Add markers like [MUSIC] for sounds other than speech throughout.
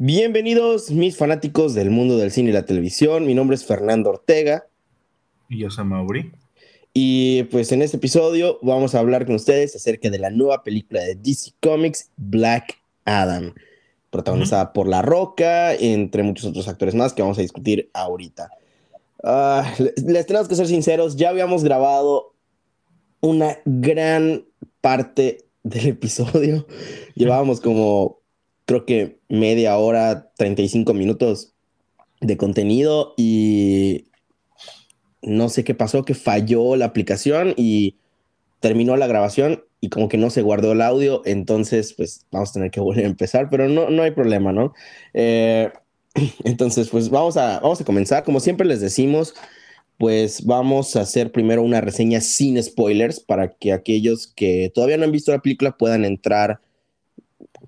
Bienvenidos, mis fanáticos del mundo del cine y la televisión. Mi nombre es Fernando Ortega. Y yo soy Mauri. Y pues en este episodio vamos a hablar con ustedes acerca de la nueva película de DC Comics, Black Adam, protagonizada por La Roca, entre muchos otros actores más que vamos a discutir ahorita. Ah, les tenemos que ser sinceros, ya habíamos grabado una gran parte del episodio. [LAUGHS] Llevábamos como creo que media hora, 35 minutos de contenido y no sé qué pasó, que falló la aplicación y terminó la grabación y como que no se guardó el audio, entonces pues vamos a tener que [LAUGHS] volver a empezar, pero no, no hay problema, ¿no? Eh, [CLEARS THROAT] entonces pues vamos a, vamos a comenzar, como siempre les decimos, pues vamos a hacer primero una reseña sin spoilers para que aquellos que todavía no han visto la película puedan entrar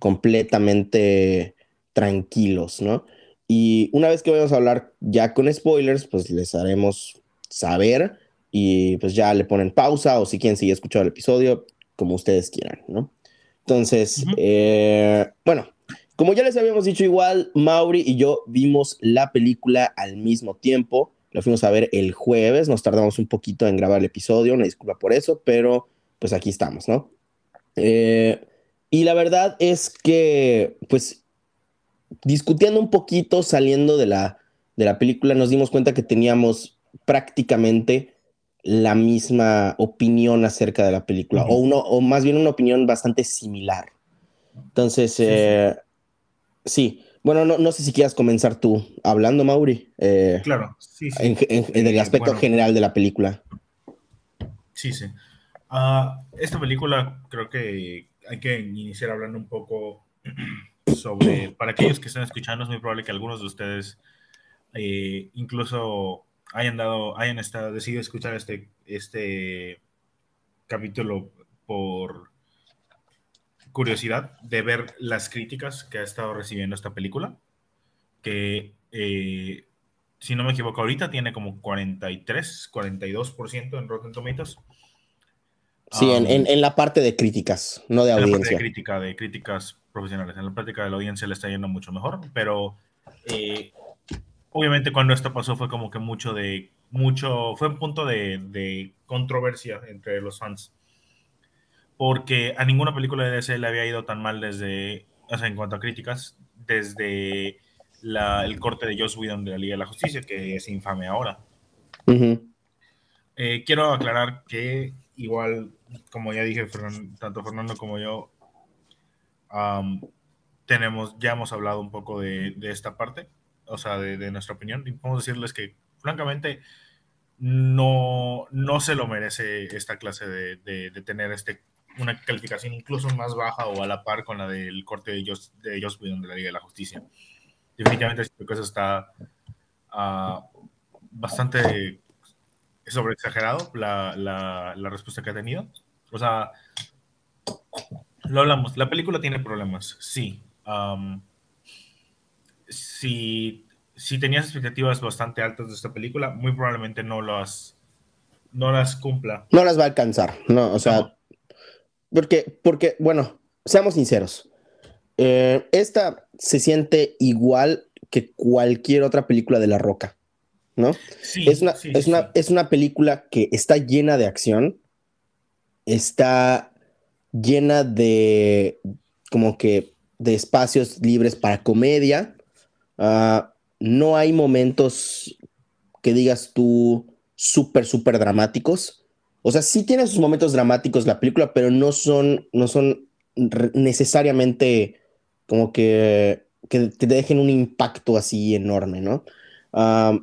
completamente tranquilos, ¿no? Y una vez que vayamos a hablar ya con spoilers, pues les haremos saber y pues ya le ponen pausa o si quieren seguir escuchando el episodio, como ustedes quieran, ¿no? Entonces, eh, bueno, como ya les habíamos dicho igual, Mauri y yo vimos la película al mismo tiempo. La fuimos a ver el jueves, nos tardamos un poquito en grabar el episodio, una disculpa por eso, pero pues aquí estamos, ¿no? Eh, y la verdad es que, pues, discutiendo un poquito, saliendo de la, de la película, nos dimos cuenta que teníamos prácticamente la misma opinión acerca de la película, o, uno, o más bien una opinión bastante similar. Entonces, sí, eh, bueno, no, no, sé si quieras comenzar tú hablando, Mauri. Eh, claro, sí, sí. En, el aspecto general de la película. Sí, sí. Ah, esta película creo que hay que iniciar hablando un poco [CLEARS THROAT] sobre, para aquellos que están escuchando, es muy probable que algunos de ustedes eh, incluso hayan dado, hayan estado, decidido escuchar este, este capítulo por curiosidad de ver las críticas que ha estado recibiendo esta película, que eh, si no me equivoco ahorita tiene como 43, 42% en Rotten Tomatoes. Sí, en, la parte de críticas, no de audiencia. En la parte de crítica, de críticas profesionales. En la práctica de la audiencia le está yendo mucho mejor, pero eh, obviamente cuando esto pasó fue como que mucho de, mucho, fue un punto de, controversia entre los fans. Porque a ninguna película de DC le había ido tan mal desde, o sea, en cuanto a críticas, desde el corte de Joss Whedon de la Liga de la Justicia, que es infame ahora. Eh, quiero aclarar que igual, como ya dije, tanto Fernando como yo, tenemos, ya hemos hablado un poco de, esta parte, o sea, de, nuestra opinión, y podemos decirles que, francamente, no, no se lo merece esta clase de, tener este, una calificación incluso más baja o a la par con la del corte de Joss, de de la Liga de la Justicia. Definitivamente, esta cosa está uh, bastante sobre exagerado la, la, respuesta que ha tenido. O sea, lo hablamos. La película tiene problemas, sí. si, si, tenías expectativas bastante altas de esta película, muy probablemente no las, no las cumpla. No las va a alcanzar, no, o sea, porque, porque, bueno, seamos sinceros. Eh, esta se siente igual que cualquier otra película de La Roca. ¿no? es, una, es, una, es una película que está llena de acción, está llena de como que de espacios libres para comedia. Ah, no hay momentos que digas tú súper, súper dramáticos. O sea, sí tiene sus momentos dramáticos la película, pero no son, no son necesariamente como que, que te dejen un impacto así enorme, ¿no? Ah,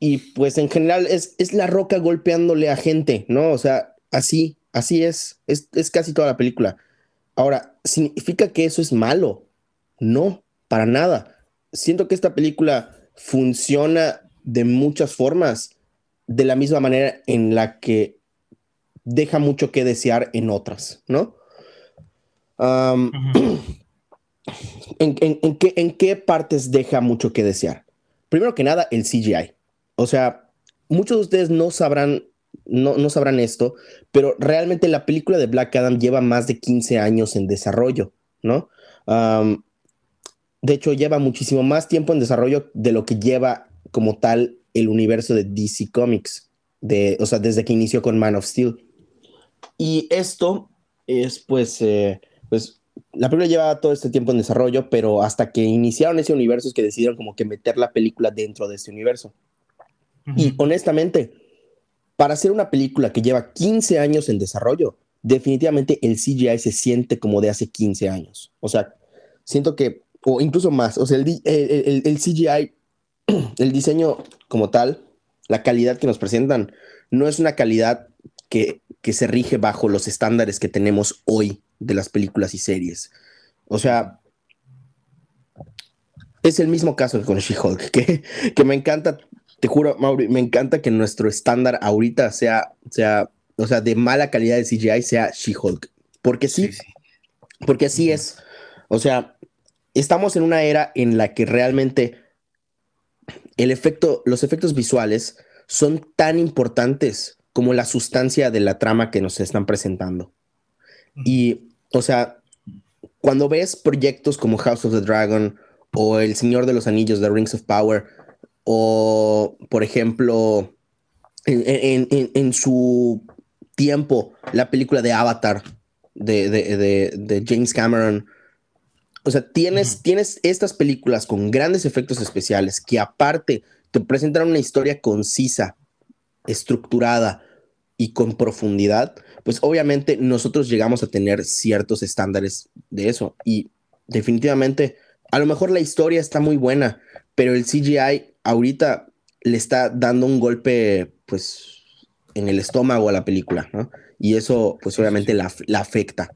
y pues en general es, es la roca golpeándole a gente, ¿no? O sea, así, así es, es, es casi toda la película. Ahora, ¿significa que eso es malo? No, para nada. Siento que esta película funciona de muchas formas, de la misma manera en la que deja mucho que desear en otras, ¿no? [CLEARS THROAT] ¿en, qué, ¿En qué partes deja mucho que desear? Primero que nada, el CGI. O sea, muchos de ustedes no sabrán, no, sabrán esto, pero realmente la película de Black Adam lleva más de 15 años en desarrollo, ¿no? de hecho, lleva muchísimo más tiempo en desarrollo de lo que lleva como tal el universo de DC Comics, de, o sea, desde que inició con Man of Steel. Y esto es pues, eh, pues, la película lleva todo este tiempo en desarrollo, pero hasta que iniciaron ese universo es que decidieron como que meter la película dentro de este universo. Y honestamente, para hacer una película que lleva 15 años en desarrollo, definitivamente el CGI se siente como de hace 15 años. O sea, siento que, o incluso más, o sea, el, el, CGI, [CLEARS THROAT] el diseño como tal, la calidad que nos presentan, no es una calidad que, se rige bajo los estándares que tenemos hoy de las películas y series. O sea, es el mismo caso con She-Hulk, [LAUGHS] que me encanta, te juro, Mauri, me encanta que nuestro estándar ahorita sea, sea, o sea, de mala calidad de CGI sea She-Hulk. Porque sí, porque así es. O sea, estamos en una era en la que realmente el efecto, los efectos visuales son tan importantes como la sustancia de la trama que nos están presentando. Y, o sea, cuando ves proyectos como House of the Dragon o El Señor de los Anillos, The Rings of Power, o, por ejemplo, en, su tiempo, la película de Avatar de, James Cameron, o sea, tienes, tienes estas películas con grandes efectos especiales que aparte te presentan una historia concisa, estructurada, y con profundidad, pues obviamente nosotros llegamos a tener ciertos estándares de eso. Y definitivamente, a lo mejor la historia está muy buena, pero el CGI ahorita le está dando un golpe, pues, en el estómago a la película, ¿no? Y eso, pues obviamente la, afecta.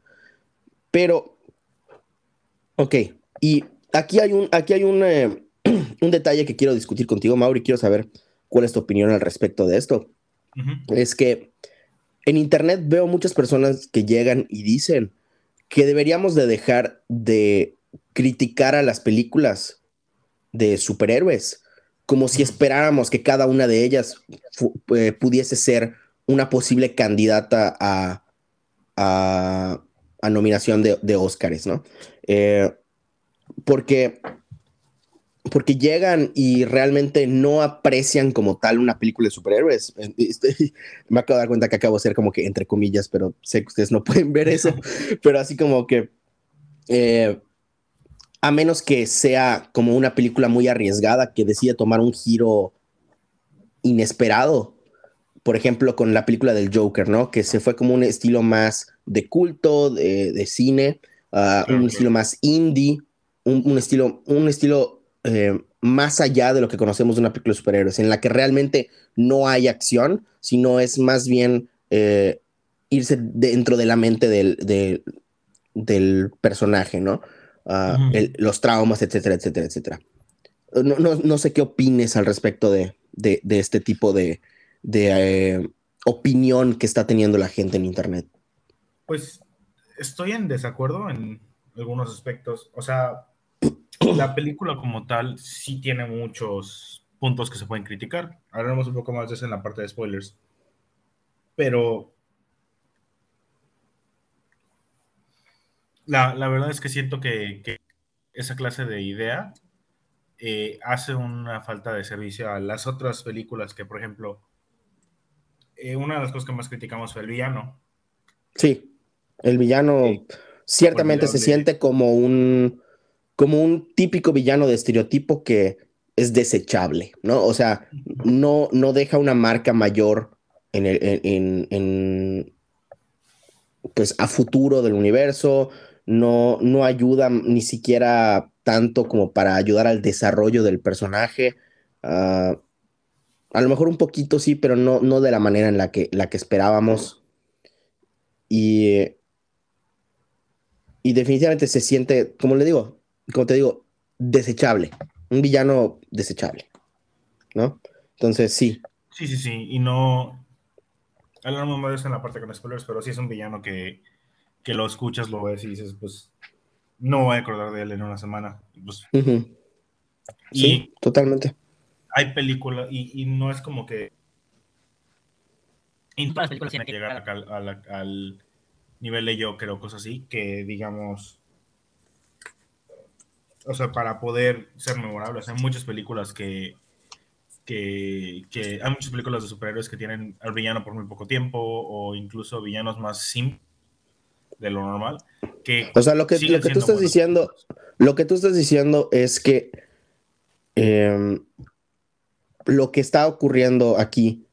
Pero, ok, y aquí hay un, aquí hay un, eh, [CLEARS THROAT] un detalle que quiero discutir contigo, Mauri, quiero saber cuál es tu opinión al respecto de esto. Es que en internet veo muchas personas que llegan y dicen que deberíamos de dejar de criticar a las películas de superhéroes, como si esperáramos que cada una de ellas eh, pudiese ser una posible candidata a, a, nominación de, de Oscars, ¿no? Eh, porque porque llegan y realmente no aprecian como tal una película de superhéroes. Este, [LAUGHS] me acabo de dar cuenta que acabo de ser como que entre comillas, pero sé que ustedes no pueden ver eso, [LAUGHS] pero así como que eh, a menos que sea como una película muy arriesgada que decide tomar un giro inesperado, por ejemplo, con la película del Joker, ¿no? Que se fue como un estilo más de culto, de, cine, ah, un estilo más indie, un, estilo, un estilo eh, más allá de lo que conocemos de una película de superhéroes, en la que realmente no hay acción, sino es más bien eh, irse dentro de la mente del, del, personaje, ¿no? Ah, los traumas, etcétera, etcétera, etcétera. No, no, sé qué opines al respecto de, de, este tipo de, eh, opinión que está teniendo la gente en Internet. Pues estoy en desacuerdo en algunos aspectos. O sea, [CLEARS THROAT] la película como tal sí tiene muchos puntos que se pueden criticar. Hablaremos un poco más de eso en la parte de spoilers. Pero la, verdad es que siento que, esa clase de idea eh, hace una falta de servicio a las otras películas que, por ejemplo, eh, una de las cosas que más criticamos fue el villano. Sí, el villano ciertamente se siente como un como un típico villano de estereotipo que es desechable, ¿no? O sea, no, no deja una marca mayor en, en, pues a futuro del universo, no, no ayuda ni siquiera tanto como para ayudar al desarrollo del personaje. Ah, a lo mejor un poquito sí, pero no, no de la manera en la que, la que esperábamos. Y, y definitivamente se siente, como le digo, como te digo, desechable. Un villano desechable. ¿No? Entonces, sí. Sí, sí, sí. Y no. Hablamos más en la parte con spoilers, pero sí es un villano que, que lo escuchas, lo ves y dices, pues. No voy a acordar de él en una semana. Pues, sí, totalmente. Hay películas, y, no es como que. En todas las películas tiene que llegar al, al nivel de yo, creo, cosas así, que digamos o sea, para poder ser memorables. Hay muchas películas que, que, que, hay muchas películas de superhéroes que tienen al villano por muy poco tiempo o incluso villanos más simples de lo normal. Que o sea, lo que, lo que tú estás diciendo, lo que tú estás diciendo es que em, lo que está ocurriendo aquí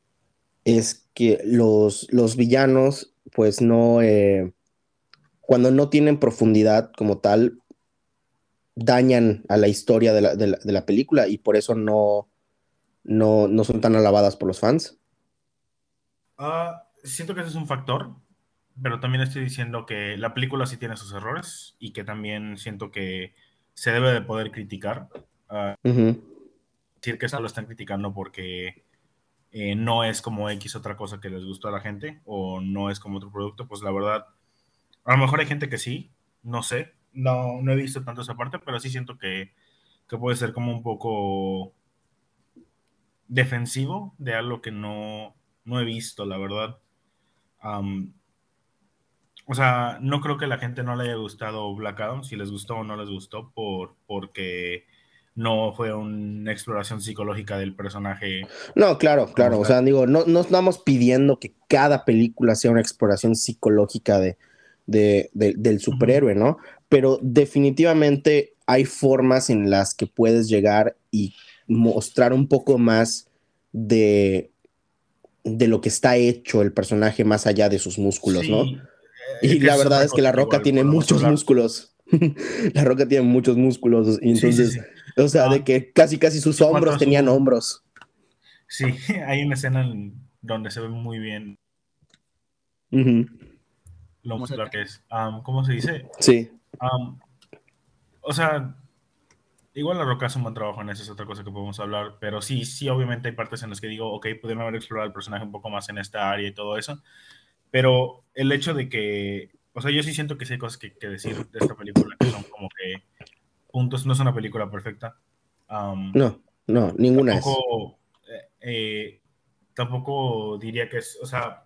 es que los, los villanos, pues no, eh, cuando no tienen profundidad como tal, dañan a la historia de la, de la, película y por eso no, no, no, son tan alabadas por los fans. Ah, siento que ese es un factor, pero también estoy diciendo que la película sí tiene sus errores y que también siento que se debe de poder criticar. Uh, Decir que eso lo están criticando porque eh, no es como X otra cosa que les gustó a la gente o no es como otro producto, pues la verdad, a lo mejor hay gente que sí, no sé, no, no he visto tanto esa parte, pero sí siento que, que puede ser como un poco defensivo de algo que no, no he visto, la verdad. O sea, no creo que la gente no le haya gustado Black Adam, si les gustó o no les gustó, por, porque no fue una exploración psicológica del personaje. No, claro, claro. O sea, digo, no, no estamos pidiendo que cada película sea una exploración psicológica de, del superhéroe, ¿no? Pero definitivamente hay formas en las que puedes llegar y mostrar un poco más de, de lo que está hecho el personaje más allá de sus músculos, ¿no? Y la verdad es que La Roca tiene muchos músculos. [LAUGHS] la Roca tiene muchos músculos. Y entonces, o sea, de ah. que casi casi sus hombros tenían hombros. Sí, [LAUGHS] hay una escena donde se ve muy bien lo muscular que es. ¿Cómo se dice? Sí. o sea, igual La Roca hace un buen trabajo en eso, es otra cosa que podemos hablar, pero sí, sí, obviamente hay partes en las que digo, ok, pudieron haber explorado el personaje un poco más en esta área y todo eso, pero el hecho de que, o sea, yo sí siento que sí hay cosas que, que decir de esta película que son como que puntos, no es una película perfecta. no, no, ninguna tampoco, es. Eh, eh, tampoco diría que es, o sea,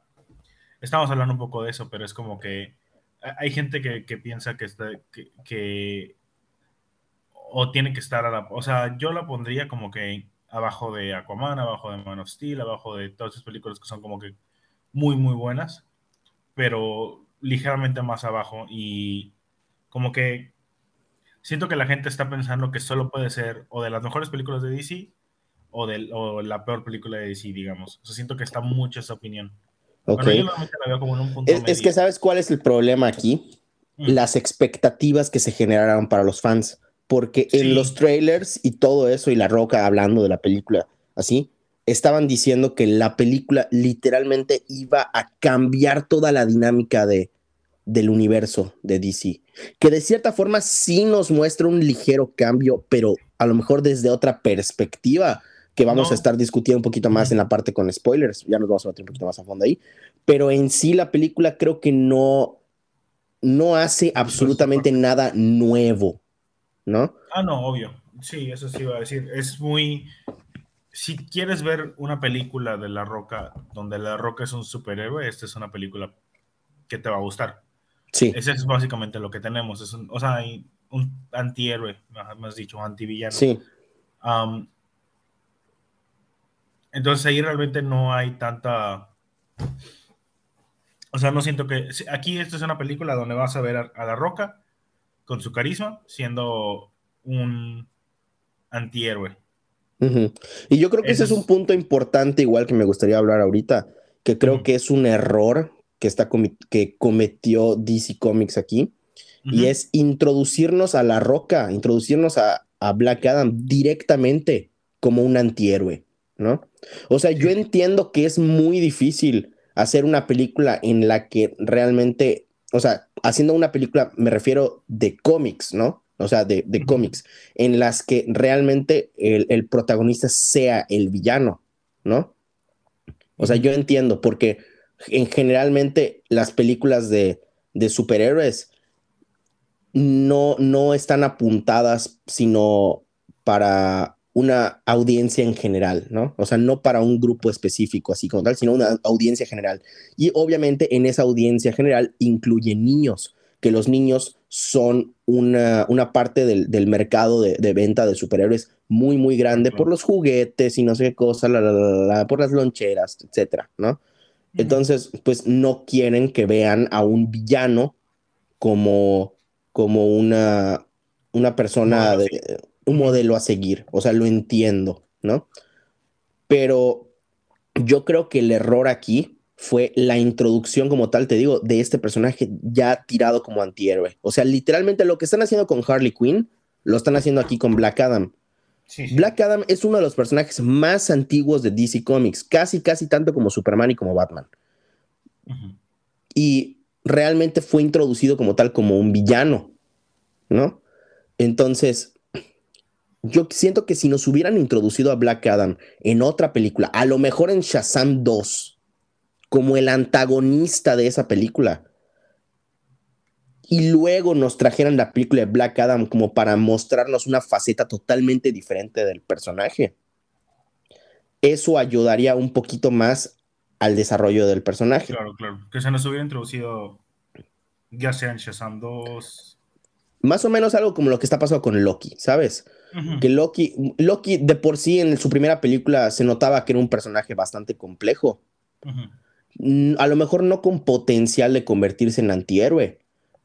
estamos hablando un poco de eso, pero es como que hay gente que, que piensa que, está, que, que, o tiene que estar a la, o sea, yo la pondría como que abajo de Aquaman, abajo de Man of Steel, abajo de todas esas películas que son como que muy, muy buenas, pero ligeramente más abajo y como que siento que la gente está pensando que solo puede ser o de las mejores películas de DC o de o la peor película de DC, digamos. O sea, siento que está mucho esa opinión. es, que sabes cuál es el problema aquí? Mm. Las expectativas que se generaron para los fans. Porque en los trailers y todo eso, y La Roca hablando de la película, así, estaban diciendo que la película literalmente iba a cambiar toda la dinámica de, del universo de DC. Que de cierta forma sí nos muestra un ligero cambio, pero a lo mejor desde otra perspectiva que vamos a estar discutiendo un poquito más en la parte con spoilers, ya nos vamos a meter un poquito más a fondo ahí, pero en sí la película creo que no, no hace absolutamente nada nuevo, ¿no? Ah, no, obvio. Sí, eso sí iba a decir. Es muy... Si quieres ver una película de La Roca donde La Roca es un superhéroe, esta es una película que te va a gustar. Sí. Ese es básicamente lo que tenemos. Es un, o sea, hay un antihéroe, más dicho, antivillano. Sí. entonces ahí realmente no hay tanta. O sea, no siento que. Aquí esta es una película donde vas a ver a, La Roca con su carisma siendo un antihéroe. Y yo creo que ese es un punto importante, igual que me gustaría hablar ahorita, que creo que es un error que, está que cometió DC Comics aquí, y es introducirnos a La Roca, introducirnos a, Black Adam directamente como un antihéroe, ¿no? O sea, yo entiendo que es muy difícil hacer una película en la que realmente, o sea, haciendo una película, me refiero de cómics, ¿no? O sea, de, cómics, en las que realmente el, el, protagonista sea el villano, ¿no? O sea, yo entiendo, porque en generalmente las películas de, superhéroes no, no están apuntadas sino para una audiencia en general, ¿no? O sea, no para un grupo específico así como tal, sino una audiencia general. Y obviamente en esa audiencia general incluye niños que los niños son una, una parte del, del mercado de, de, venta de superhéroes muy, muy grande por los juguetes y no sé qué cosa, la, la, la, por las loncheras, etcétera, ¿no? Entonces, pues no quieren que vean a un villano como, como una, una persona, de, un modelo a seguir. O sea, lo entiendo, ¿no? Pero yo creo que el error aquí fue la introducción como tal, te digo, de este personaje ya tirado como antihéroe. O sea, literalmente lo que están haciendo con Harley Quinn, lo están haciendo aquí con Black Adam. Sí, sí. Black Adam es uno de los personajes más antiguos de DC Comics, casi, casi tanto como Superman y como Batman. Uh -huh. Y realmente fue introducido como tal, como un villano, ¿no? Entonces, yo siento que si nos hubieran introducido a Black Adam en otra película, a lo mejor en Shazam 2, como el antagonista de esa película, y luego nos trajeran la película de Black Adam como para mostrarnos una faceta totalmente diferente del personaje, eso ayudaría un poquito más al desarrollo del personaje. Claro, claro. Que se nos hubiera introducido ya sea en Shazam 2. Más o menos algo como lo que está pasando con Loki, ¿sabes? Uh -huh. Que Loki, Loki de por sí en su primera película se notaba que era un personaje bastante complejo. Uh -huh. A lo mejor no con potencial de convertirse en antihéroe,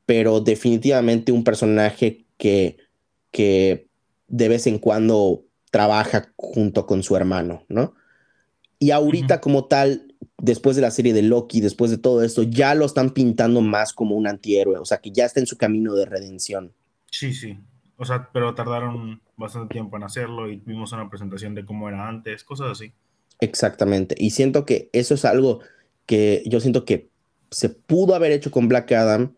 pero definitivamente un personaje que, que de vez en cuando trabaja junto con su hermano, ¿no? Y ahorita uh -huh. como tal, después de la serie de Loki, después de todo esto, ya lo están pintando más como un antihéroe, o sea, que ya está en su camino de redención. Sí, sí. O sea, pero tardaron bastante tiempo en hacerlo y vimos una presentación de cómo era antes, cosas así. Exactamente. Y siento que eso es algo que yo siento que se pudo haber hecho con Black Adam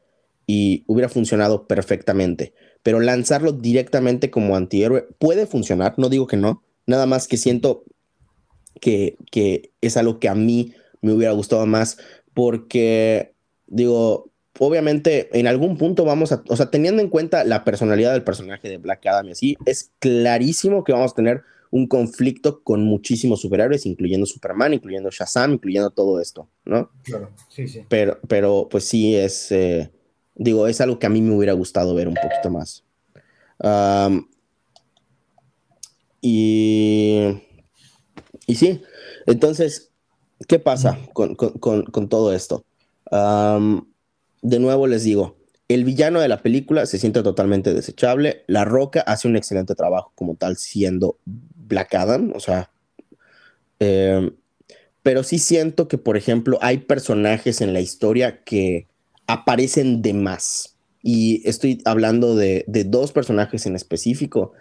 y hubiera funcionado perfectamente. Pero lanzarlo directamente como antihéroe puede funcionar, no digo que no, nada más que siento que, que es algo que a mí me hubiera gustado más porque, digo, obviamente en algún punto vamos a, o sea, teniendo en cuenta la personalidad del personaje de Black Adam y así, es clarísimo que vamos a tener un conflicto con muchísimos superhéroes, incluyendo Superman, incluyendo Shazam, incluyendo todo esto, ¿no? Claro, sí, sí. Pero, pero pues sí, es, eh, digo, es algo que a mí me hubiera gustado ver un poquito más. Um, y, y sí, entonces, ¿qué pasa con, con, con, con todo esto? Um, de nuevo les digo, el villano de la película se siente totalmente desechable. La Roca hace un excelente trabajo como tal siendo Black Adam, o sea, eh, pero sí siento que, por ejemplo, hay personajes en la historia que aparecen de más. Y estoy hablando de dos personajes en específico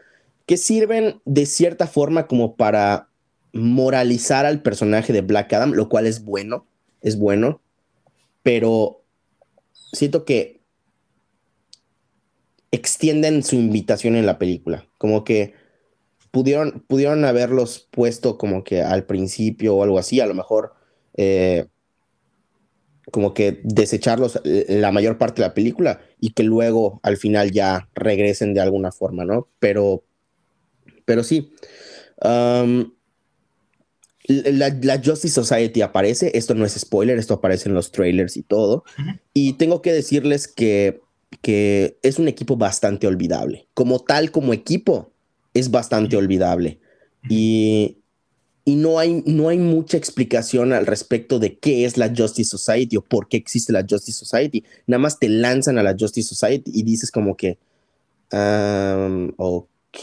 que sirven de cierta forma como para moralizar al personaje de Black Adam, lo cual es bueno, es bueno, pero siento que extienden su invitación en la película, como que pudieron, pudieron haberlos puesto como que al principio o algo así, a lo mejor eh, como que desecharlos la mayor parte de la película y que luego al final ya regresen de alguna forma, ¿no? Pero, pero sí. Um, la, la, Justice Society aparece, esto no es spoiler, esto aparece en los trailers y todo. Uh -huh. Y tengo que decirles que, que es un equipo bastante olvidable. Como tal, como equipo, es bastante olvidable. Y, y no, hay, no hay mucha explicación al respecto de qué es la Justice Society o por qué existe la Justice Society. Nada más te lanzan a la Justice Society y dices como que, um, ok.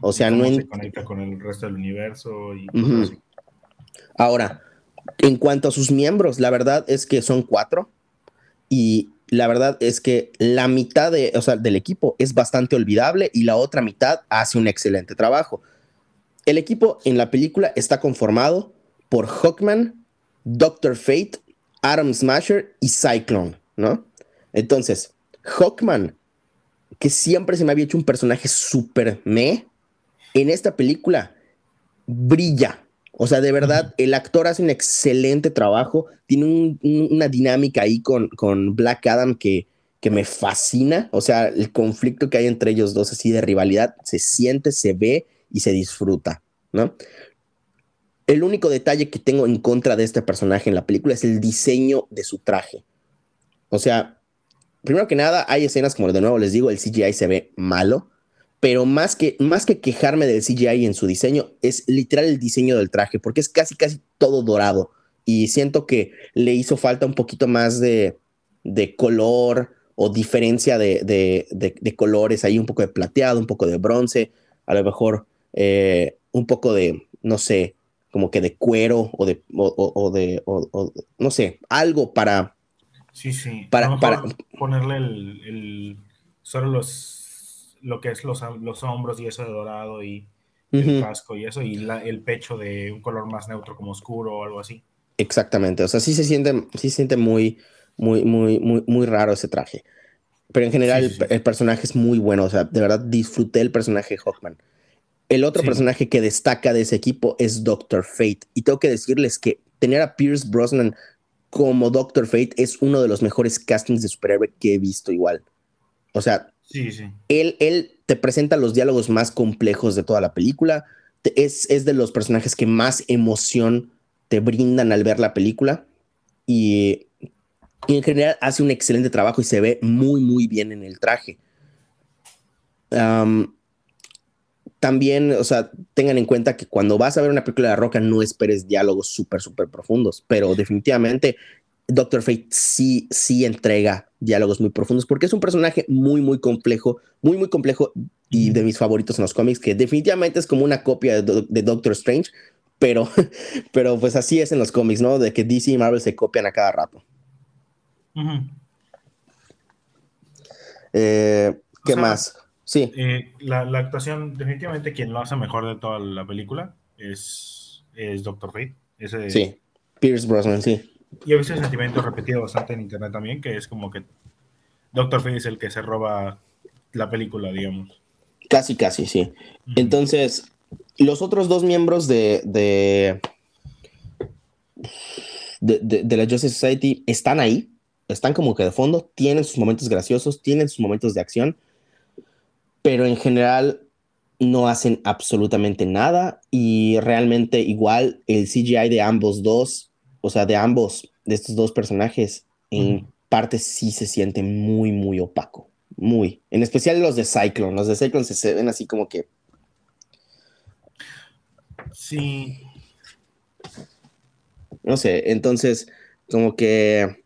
O sea, no se conecta con el resto del universo y uh -huh. así. Ahora, en cuanto a sus miembros, la verdad es que son cuatro y la verdad es que la mitad de, o sea, del equipo es bastante olvidable y la otra mitad hace un excelente trabajo. El equipo en la película está conformado por Hawkman, Doctor Fate, Adam Smasher y Cyclone, ¿no? Entonces, Hawkman, que siempre se me había hecho un personaje súper me, en esta película brilla, o sea, de verdad, el actor hace un excelente trabajo. Tiene un, una dinámica ahí con, con Black Adam que, que, me fascina. O sea, el conflicto que hay entre ellos dos, así de rivalidad, se siente, se ve y se disfruta, ¿no? El único detalle que tengo en contra de este personaje en la película es el diseño de su traje. O sea, primero que nada, hay escenas, como de nuevo les digo, el CGI se ve malo, pero más que, más que quejarme del CGI en su diseño, es literal el diseño del traje, porque es casi, casi todo dorado. Y siento que le hizo falta un poquito más de, de color o diferencia de, de, de, colores, ahí un poco de plateado, un poco de bronce, a lo mejor eh, un poco de, no sé, como que de cuero o de, o, de no sé, algo para... Sí, sí. Para, para ponerle el, solo los, lo que es los, los hombros y eso de dorado y el casco y eso, y el pecho de un color más neutro como oscuro o algo así. Exactamente, o sea, sí se siente, sí se siente muy, muy, muy, muy, muy raro ese traje. Pero en general El, personaje es muy bueno, o sea, de verdad disfruté el personaje de Hawkman. El otro personaje que destaca de ese equipo es Doctor Fate. Y tengo que decirles que tener a Pierce Brosnan como Doctor Fate es uno de los mejores castings de superhéroe que he visto igual. O sea, Él, él te presenta los diálogos más complejos de toda la película. Es, es de los personajes que más emoción te brindan al ver la película. Y, en general hace un excelente trabajo y se ve muy, muy bien en el traje también, o sea, tengan en cuenta que cuando vas a ver una película de Roca no esperes diálogos súper, súper profundos, pero definitivamente Doctor Fate sí, sí entrega diálogos muy profundos porque es un personaje muy, muy complejo, muy, muy complejo y de mis favoritos en los cómics, que definitivamente es como una copia de, Doctor Strange, pero, [LAUGHS] pero pues así es en los cómics, ¿no? De que DC y Marvel se copian a cada rato. Eh, ¿Qué más? Sí. Eh, la, actuación, definitivamente quien lo hace mejor de toda la película es, es Doctor Fate. Ese, sí, Pierce Brosnan, sí. Y he visto ese sentimiento repetido bastante en internet también, que es como que Doctor Fate es el que se roba la película, digamos. Casi, casi, sí. Entonces, los otros dos miembros de, de, de, de, la Justice Society están ahí, están como que de fondo, tienen sus momentos graciosos, tienen sus momentos de acción, pero en general no hacen absolutamente nada y realmente igual el CGI de ambos dos, o sea, de ambos, de estos dos personajes, en parte sí se siente muy, muy opaco, muy, en especial los de Cyclone, los de Cyclone se ven así como que... Sí. No sé, entonces, como que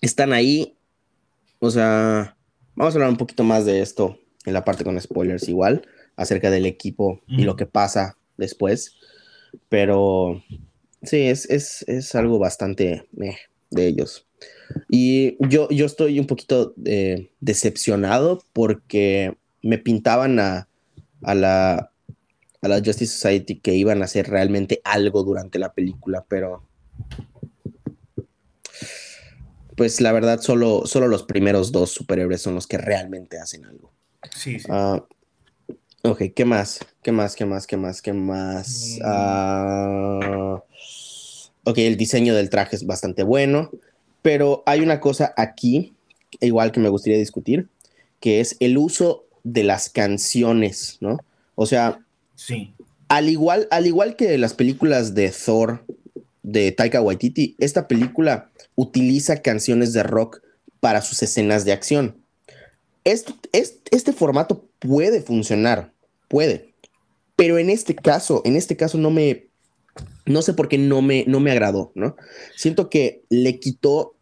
están ahí, o sea, vamos a hablar un poquito más de esto en la parte con spoilers igual, acerca del equipo y lo que pasa después. Pero sí, es, es, algo bastante de ellos. Y yo, yo estoy un poquito eh, decepcionado porque me pintaban a, a, la, a la Justice Society que iban a hacer realmente algo durante la película, pero pues la verdad solo, solo los primeros dos superhéroes son los que realmente hacen algo. Sí, sí. Ah, ok, ¿qué más? ¿Qué más? ¿Qué más? ¿Qué más? ¿Qué más? Mm. Ok, el diseño del traje es bastante bueno, pero hay una cosa aquí, igual que me gustaría discutir, que es el uso de las canciones, ¿no? O sea, sí. al, igual, al igual que las películas de Thor de Taika Waititi, esta película utiliza canciones de rock para sus escenas de acción esto, este formato puede funcionar, puede, pero en este caso, en este caso no me, no sé por qué no me, no me agradó, ¿no? Siento que le quitó,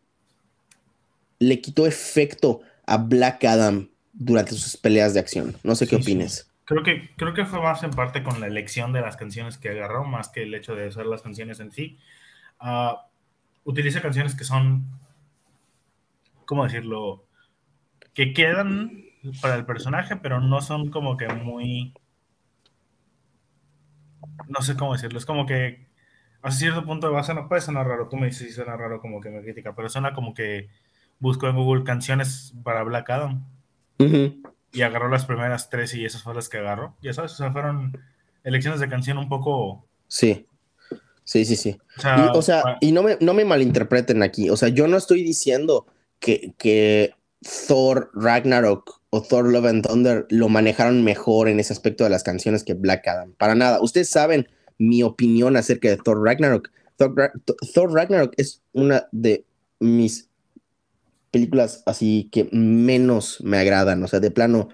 le quitó efecto a Black Adam durante sus peleas de acción. No sé qué opines. Creo que, creo que fue más en parte con la elección de las canciones que agarró, más que el hecho de usar las canciones en sí. Ah, utiliza canciones que son, ¿cómo decirlo? que quedan para el personaje, pero no son como que muy. No sé cómo decirlo. Es como que a cierto punto va a sonar, puede sonar raro. Tú me dices si suena raro como que me critica, pero suena como que busco en Google canciones para Black Adam. Y agarró las primeras tres y esas fueron las que agarró. Ya sabes, o sea, fueron elecciones de canción un poco. Sí. Sí, sí, sí. O sea, y, no, me, no me malinterpreten aquí. O sea, yo no estoy diciendo que, que Thor Ragnarok o Thor Love and Thunder lo manejaron mejor en ese aspecto de las canciones que Black Adam. Para nada. Ustedes saben mi opinión acerca de Thor Ragnarok. Thor, Ragnarok es una de mis películas así que menos me agradan. O sea, de plano,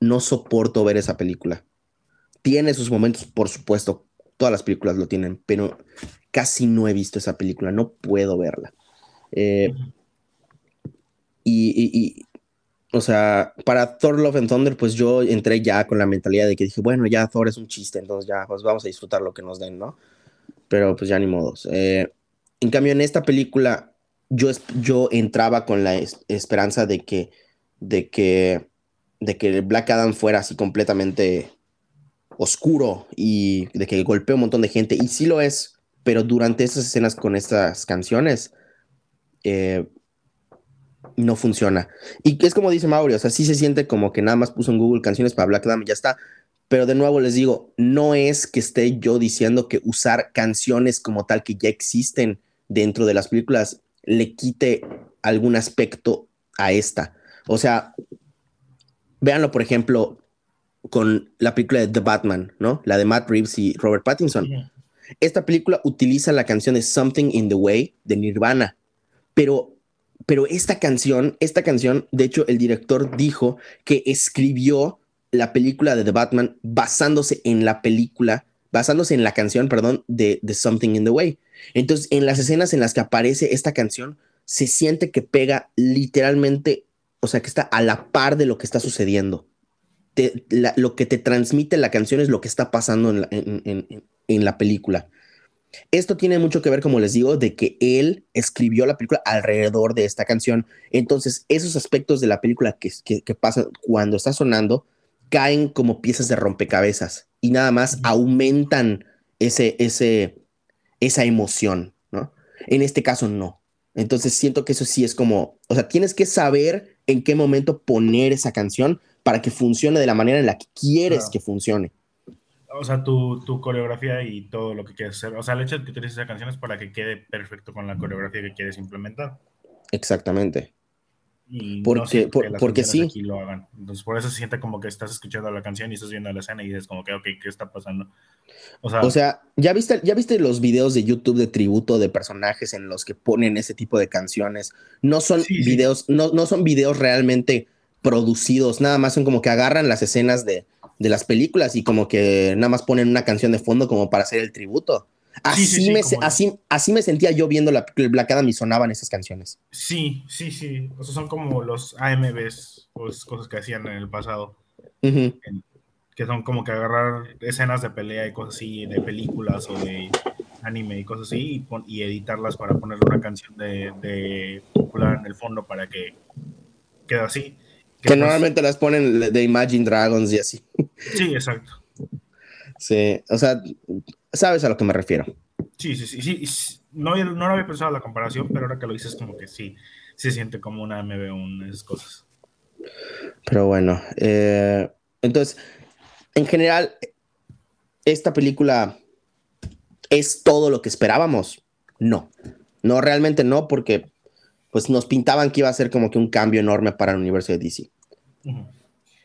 no soporto ver esa película. Tiene sus momentos, por supuesto, todas las películas lo tienen, pero casi no he visto esa película, no puedo verla. Eh, y, o sea, para Thor Love and Thunder, pues yo entré ya con la mentalidad de que dije, bueno, ya Thor es un chiste, entonces ya, pues vamos a disfrutar lo que nos den, ¿no? Pero pues ya ni modos. Eh, en cambio, en esta película, yo, yo entraba con la esperanza de que, de que, de que Black Adam fuera así completamente oscuro y de que golpee un montón de gente. Y sí lo es, pero durante esas escenas con estas canciones, eh, no funciona. Y es como dice Mauri, o sea, sí se siente como que nada más puso en Google canciones para Black Adam y ya está. Pero de nuevo les digo, no es que esté yo diciendo que usar canciones como tal que ya existen dentro de las películas le quite algún aspecto a esta. O sea, véanlo, por ejemplo, con la película de The Batman, ¿no? La de Matt Reeves y Robert Pattinson. Esta película utiliza la canción de Something in the Way de Nirvana, pero pero esta canción, esta canción, de hecho, el director dijo que escribió la película de The Batman basándose en la película, basándose en la canción, perdón, de, Something in the Way. Entonces, en las escenas en las que aparece esta canción, se siente que pega literalmente, o sea, que está a la par de lo que está sucediendo. lo que te transmite la canción es lo que está pasando en la película. Esto tiene mucho que ver, como les digo, de que él escribió la película alrededor de esta canción. Entonces, esos aspectos de la película que, que, pasan cuando está sonando caen como piezas de rompecabezas y nada más aumentan ese, ese, esa emoción, ¿no? En este caso, no. Entonces, siento que eso sí es como, o sea, tienes que saber en qué momento poner esa canción para que funcione de la manera en la que quieres que funcione o sea, tu, tu, coreografía y todo lo que quieres hacer. O sea, el hecho de que utilices esa canción es para que quede perfecto con la coreografía que quieres implementar. Exactamente. Y porque, porque sí. lo hagan. Entonces, por eso se siente como que estás escuchando la canción y estás viendo la escena y dices como que, ok, ¿qué está pasando? O sea, o sea ¿ya, viste, ¿ya viste los videos de YouTube de tributo de personajes en los que ponen ese tipo de canciones? No son videos, No, no son videos realmente producidos, nada más son como que agarran las escenas de, de las películas y como que nada más ponen una canción de fondo como para hacer el tributo. Así, me, así, así me sentía yo viendo la Black Adam y sonaban esas canciones. Sí, sí, sí. O sea, son como los AMVs, pues, cosas que hacían en el pasado. que son como que agarrar escenas de pelea y cosas así, de películas o de anime y cosas así, y, editarlas para poner una canción de, de popular en el fondo para que quede así. Que, normalmente las ponen de Imagine Dragons y así. Sí, exacto. Sí, o sea, sabes a lo que me refiero. Sí, sí, sí. sí. No, no había pensado la comparación, pero ahora que lo dices, como que sí, se siente como una MB1 esas cosas. Pero bueno, eh, entonces, en general, esta película es todo lo que esperábamos. No, no, realmente no, porque pues nos pintaban que iba a ser como que un cambio enorme para el universo de DC.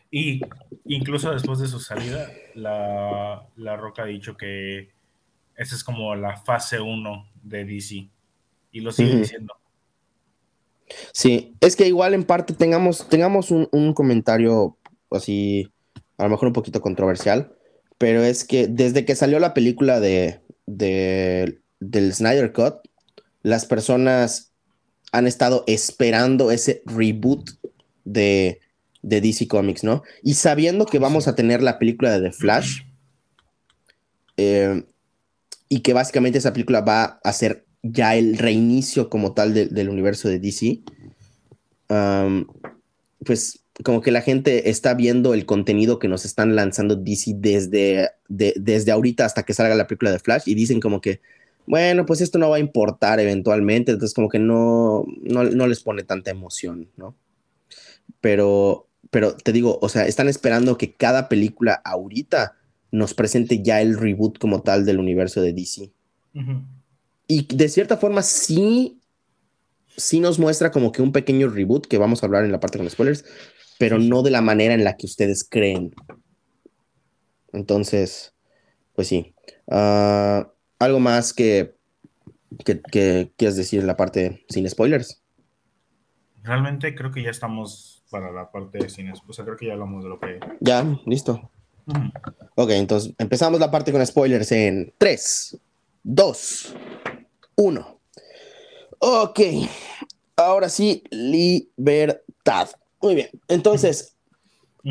Y incluso después de su salida, la, la, Roca ha dicho que esa es como la fase 1 de DC. Y lo sigue diciendo. Sí, es que igual en parte tengamos, tengamos un, un, comentario así, a lo mejor un poquito controversial, pero es que desde que salió la película de, de del Snyder Cut, las personas han estado esperando ese reboot de, de DC Comics, ¿no? Y sabiendo que vamos a tener la película de The Flash, eh, y que básicamente esa película va a ser ya el reinicio como tal del universo de DC, pues como que la gente está viendo el contenido que nos están lanzando DC desde, desde ahorita hasta que salga la película de Flash y dicen como que, bueno, pues esto no va a importar eventualmente, entonces como que no, no, no les pone tanta emoción, ¿no? Pero pero te digo, o sea, están esperando que cada película ahorita nos presente ya el reboot como tal del universo de DC. Y de cierta forma sí, sí nos muestra como que un pequeño reboot que vamos a hablar en la parte con spoilers, pero no de la manera en la que ustedes creen. Entonces, pues sí. Ah, ¿Algo más que, que, que quieras decir en la parte sin spoilers? realmente creo que ya estamos para la parte de cines. O sea, creo que ya hablamos de lo que. Ya, listo. Ok, entonces empezamos la parte con spoilers en 3, 2, 1. Ok, ahora sí, libertad. Muy bien, entonces,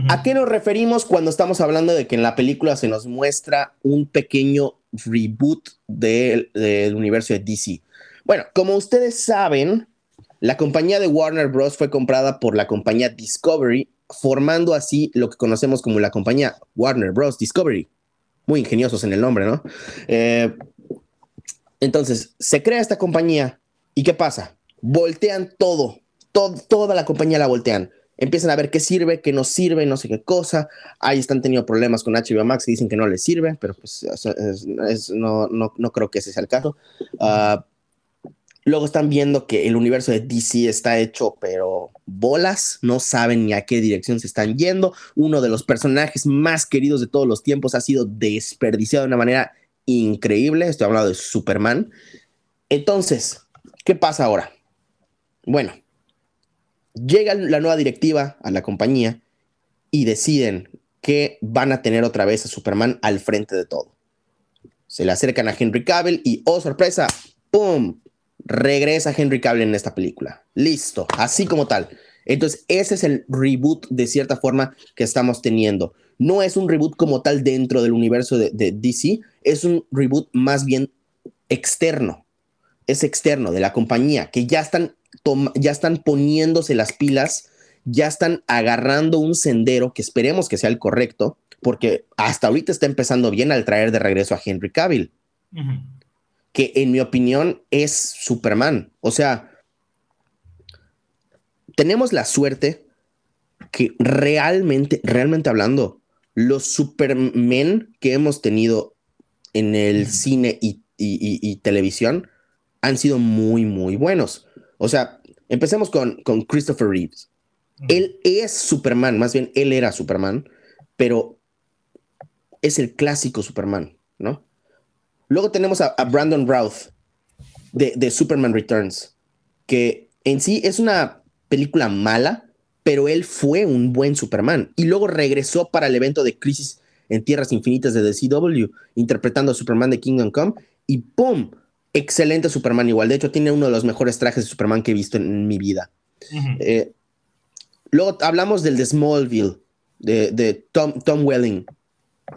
¿a qué nos referimos cuando estamos hablando de que en la película se nos muestra un pequeño reboot del, universo de DC? Bueno, como ustedes saben, la compañía de Warner Bros. fue comprada por la compañía Discovery formando así lo que conocemos como la compañía Warner Bros. Discovery. Muy ingeniosos en el nombre, ¿no? Eh, entonces, se crea esta compañía y ¿qué pasa? Voltean todo, toda la compañía la voltean. Empiezan a ver qué sirve, qué no sirve, no sé qué cosa. Ahí están teniendo problemas con HBO Max y dicen que no les sirve, pero pues no, no, creo que ese sea el caso. Uh, Luego están viendo que el universo de DC está hecho, pero bolas, no saben ni a qué dirección se están yendo. Uno de los personajes más queridos de todos los tiempos ha sido desperdiciado de una manera increíble. Estoy hablando de Superman. Entonces, ¿qué pasa ahora? Bueno, llega la nueva directiva a la compañía y deciden que van a tener otra vez a Superman al frente de todo. Se le acercan a Henry Cavill y, oh sorpresa, ¡pum! regresa Henry Cavill en esta película. Listo, así como tal. Entonces, ese es el reboot de cierta forma que estamos teniendo. No es un reboot como tal dentro del universo de, DC, es un reboot más bien externo. Es externo de la compañía, que ya están, ya están poniéndose las pilas, ya están agarrando un sendero que esperemos que sea el correcto, porque hasta ahorita está empezando bien al traer de regreso a Henry Cavill que en mi opinión es Superman. O sea, tenemos la suerte que realmente, realmente hablando, los Supermen que hemos tenido en el cine y, televisión han sido muy, muy buenos. O sea, empecemos con, con Christopher Reeves. Él es Superman, más bien él era Superman, pero es el clásico Superman, ¿no? Luego tenemos a, Brandon Routh de, Superman Returns, que en sí es una película mala, pero él fue un buen Superman. Y luego regresó para el evento de Crisis en Tierras Infinitas de CW, interpretando a Superman de Kingdom Come, y ¡pum! Excelente Superman igual. De hecho, tiene uno de los mejores trajes de Superman que he visto en, mi vida. Eh, luego hablamos del de Smallville, de, Tom, Tom Welling,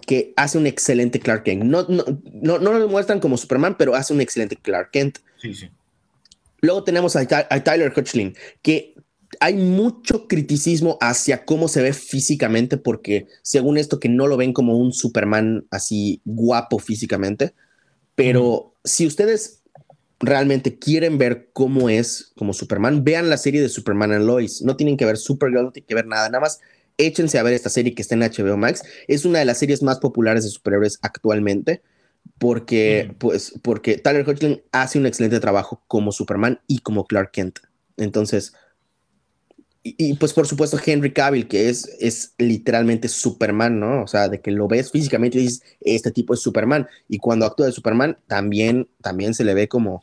que hace un excelente Clark Kent. No, no, no, no, lo muestran como Superman, pero hace un excelente Clark Kent. Sí, sí. Luego tenemos a, Tyler Hoechlin, que hay mucho criticismo hacia cómo se ve físicamente, porque según esto que no lo ven como un Superman así guapo físicamente, pero si ustedes realmente quieren ver cómo es como Superman, vean la serie de Superman and Lois. No tienen que ver Supergirl, no tienen que ver nada, nada más échense a ver esta serie que está en HBO Max. Es una de las series más populares de superhéroes actualmente porque, pues, porque Tyler Hoechlin hace un excelente trabajo como Superman y como Clark Kent. Entonces, y, pues por supuesto Henry Cavill, que es, es literalmente Superman, ¿no? O sea, de que lo ves físicamente y dices, este tipo es Superman. Y cuando actúa de Superman, también, también se le ve como,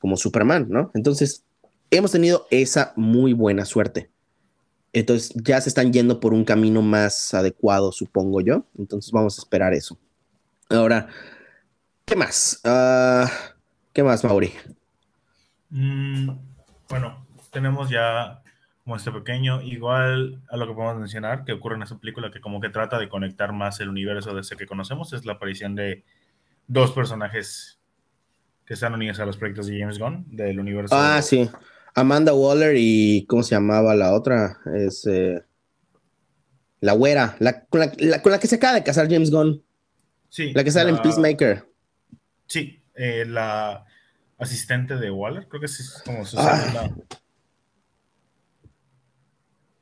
como Superman, ¿no? Entonces, hemos tenido esa muy buena suerte. Entonces ya se están yendo por un camino más adecuado, supongo yo. Entonces vamos a esperar eso. Ahora, ¿qué más? Ah, ¿Qué más, Mauri? Mm, bueno, tenemos ya como este pequeño, igual a lo que podemos mencionar, que ocurre en esta película, que como que trata de conectar más el universo de ese que conocemos, es la aparición de dos personajes que están unidos a los proyectos de James Gunn, del universo. Ah, sí. Amanda Waller y ¿cómo se llamaba la otra? Es eh, la güera, la con, la, que se acaba de casar James Gunn. Sí. La que sale en Peacemaker. Sí, eh, la asistente de Waller, creo que es como su ah.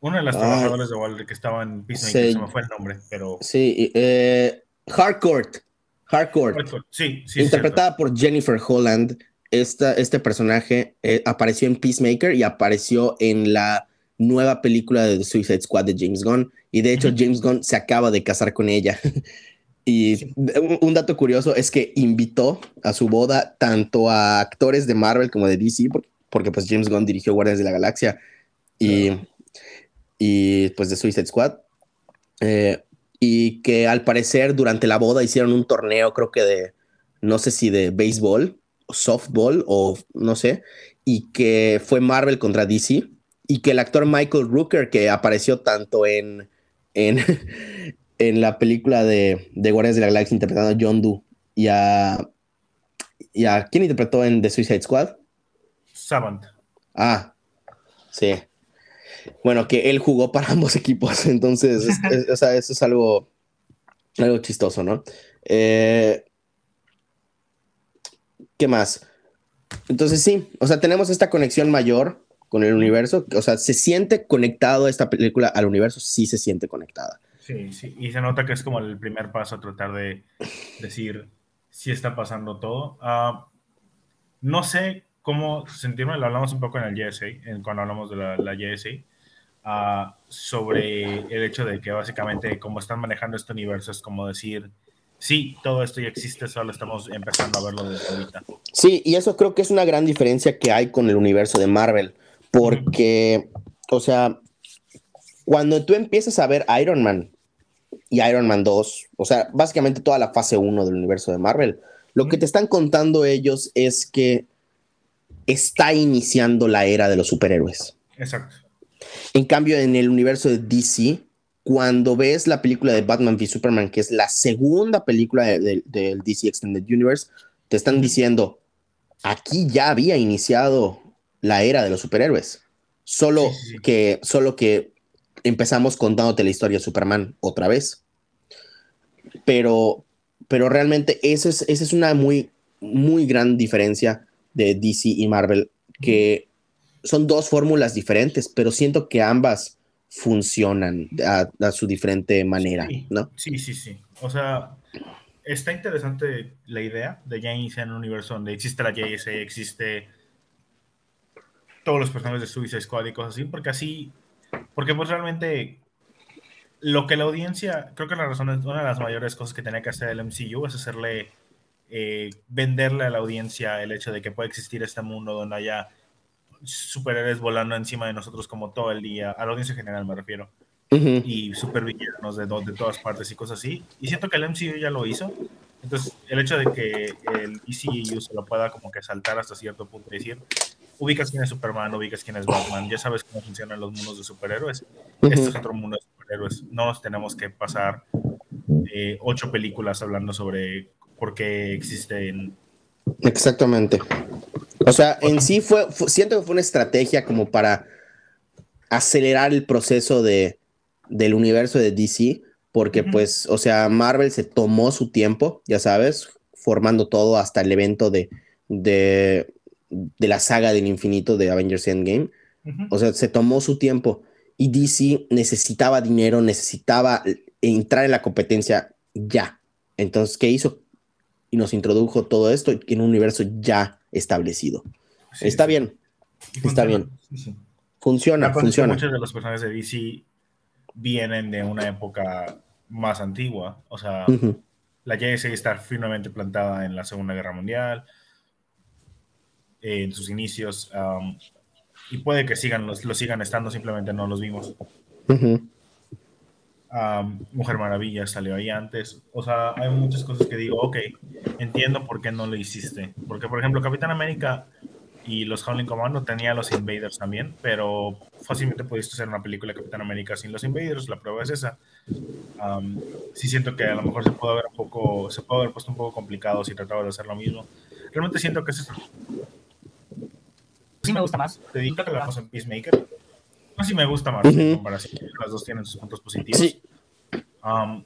Una de las trabajadoras de Waller que estaba en Peacemaker, se, me fue el nombre, pero. Sí, eh, Hardcourt. Hardcourt. Sí, sí. Interpretada por Jennifer Holland este personaje eh, apareció en Peacemaker y apareció en la nueva película de The Suicide Squad de James Gunn. Y de hecho, James Gunn se acaba de casar con ella. [LAUGHS] y un, dato curioso es que invitó a su boda tanto a actores de Marvel como de DC, porque, pues James Gunn dirigió Guardians de la Galaxia. y, y pues de Suicide Squad. Eh, y que al parecer durante la boda hicieron un torneo, creo que de, no sé si de béisbol, softball o no sé, y que fue Marvel contra DC, y que el actor Michael Rooker, que apareció tanto en, en, [LAUGHS] en la película de, de Guardias de la Galaxia interpretando a John Doe, y a, y a ¿quién interpretó en The Suicide Squad? Savant. Ah, sí. Bueno, que él jugó para [LAUGHS] ambos equipos, entonces, o sea, eso es algo, algo chistoso, ¿no? Eh, ¿Qué más? Entonces sí, o sea, tenemos esta conexión mayor con el universo, o sea, se siente conectado esta película al universo, sí se siente conectada. Sí, sí, y se nota que es como el primer paso a tratar de decir si está pasando todo. Uh, no sé cómo sentirme, lo hablamos un poco en el JSA, en, cuando hablamos de la, la JSA, uh, sobre el hecho de que básicamente como están manejando este universo es como decir, sí, todo esto ya existe, solo estamos empezando a verlo desde ahorita. Sí, y eso creo que es una gran diferencia que hay con el universo de Marvel, porque, o sea, cuando tú empiezas a ver Iron Man y Iron Man 2, o sea, básicamente toda la fase 1 del universo de Marvel, lo que te están contando ellos es que está iniciando la era de los superhéroes. Exacto. En cambio, en el universo de DC, cuando ves la película de Batman v Superman, que es la segunda película del DC Extended Universe, te están diciendo, aquí ya había iniciado la era de los superhéroes. Solo que, solo que empezamos contándote la historia de Superman otra vez. Pero, pero realmente esa es, esa es una muy, muy gran diferencia de DC y Marvel, que son dos fórmulas diferentes, pero siento que ambas funcionan a, su diferente manera, sí, ¿no? Sí, sí, sí. O sea, está interesante la idea de ya iniciar un universo donde existe la JSA, existe todos los personajes de Suicide Squad y cosas así, porque así, porque pues realmente lo que la audiencia, creo que la razón es una de las mayores cosas que tenía que hacer el MCU es hacerle, eh, venderle a la audiencia el hecho de que puede existir este mundo donde haya superhéroes volando encima de nosotros como todo el día, a la audiencia general me refiero, uh -huh. y supervillanos de, de todas partes y cosas así. Y siento que el MCU ya lo hizo. Entonces, el hecho de que el ECU se lo pueda como que saltar hasta cierto punto y decir, ubicas quién es Superman, ubicas quién es Batman, ya sabes cómo funcionan los mundos de superhéroes. Uh -huh. Este es otro mundo de superhéroes. No nos tenemos que pasar eh, ocho películas hablando sobre por qué existen. Exactamente. O sea, en sí fue, fue, siento que fue una estrategia como para acelerar el proceso de, del universo de DC, porque uh -huh. pues, o sea, Marvel se tomó su tiempo, ya sabes, formando todo hasta el evento de, de, de la saga del infinito de Avengers Endgame. Uh -huh. O sea, se tomó su tiempo y DC necesitaba dinero, necesitaba entrar en la competencia ya. Entonces, ¿qué hizo? Y nos introdujo todo esto en un universo ya establecido. Sí, está sí. bien, está bien. Sí, funciona, funciona. Muchos de los personajes de DC vienen de una época más antigua. O sea, uh -huh. la JSA está firmemente plantada en la Segunda Guerra Mundial, en sus inicios, um, y puede que sigan, los, los, sigan estando, simplemente no los vimos. Uh -huh. Um, Mujer Maravilla salió ahí antes. O sea, hay muchas cosas que digo, ok, entiendo por qué no lo hiciste. Porque, por ejemplo, Capitán América y los Howling Commando tenía los Invaders también, pero fácilmente pudiste hacer una película de Capitán América sin los Invaders, la prueba es esa. Um, sí siento que a lo mejor se puede haber un poco, se puede haber puesto un poco complicado si trataba de hacer lo mismo. Realmente siento que es eso. Sí me gusta más. Te digo que la cosa en Peacemaker. No sí me gusta más uh -huh. en comparación. Las dos tienen sus puntos positivos. Sí. Um,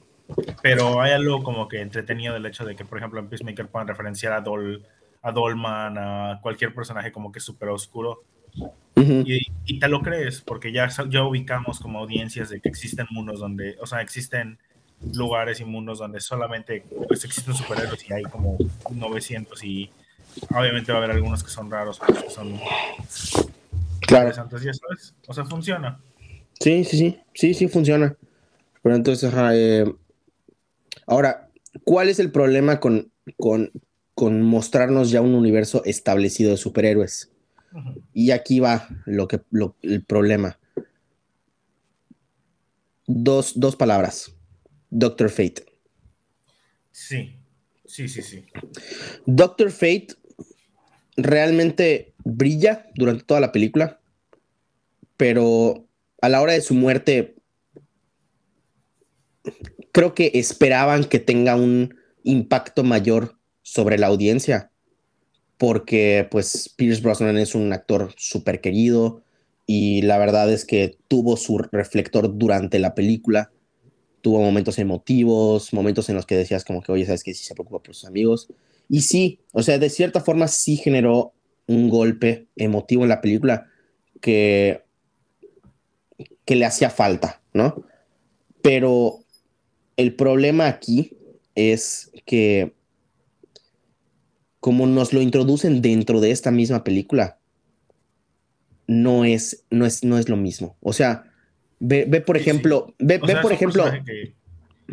pero hay algo como que entretenido del hecho de que, por ejemplo, en Peacemaker puedan referenciar a Dol a Dolman, a cualquier personaje como que súper oscuro. Uh -huh. y, y, te lo crees, porque ya, ya ubicamos como audiencias de que existen mundos donde, o sea, existen lugares y mundos donde solamente pues, existen superhéroes y hay como 900 y obviamente va a haber algunos que son raros, otros que son claro. interesantes, ya sabes, o sea, funciona. Sí, sí, sí, sí, sí funciona. Pero entonces, eh, ahora, ¿cuál es el problema con, con, con mostrarnos ya un universo establecido de superhéroes. Uh -huh. Y aquí va lo que, lo, el problema. dos, dos palabras. Doctor Fate. Sí, sí, sí, sí. Doctor Fate realmente brilla durante toda la película, pero a la hora de su muerte, creo que esperaban que tenga un impacto mayor sobre la audiencia, porque pues Pierce Brosnan es un actor súper querido y la verdad es que tuvo su reflector durante la película, tuvo momentos emotivos, momentos en los que decías como que, oye, sabes que sí se preocupa por sus amigos. Y sí, o sea, de cierta forma sí generó un golpe emotivo en la película que, que le hacía falta, ¿no? Pero el problema aquí es que como nos lo introducen dentro de esta misma película, no es, no es, no es lo mismo. O sea, ve, por ejemplo, ve, por ejemplo,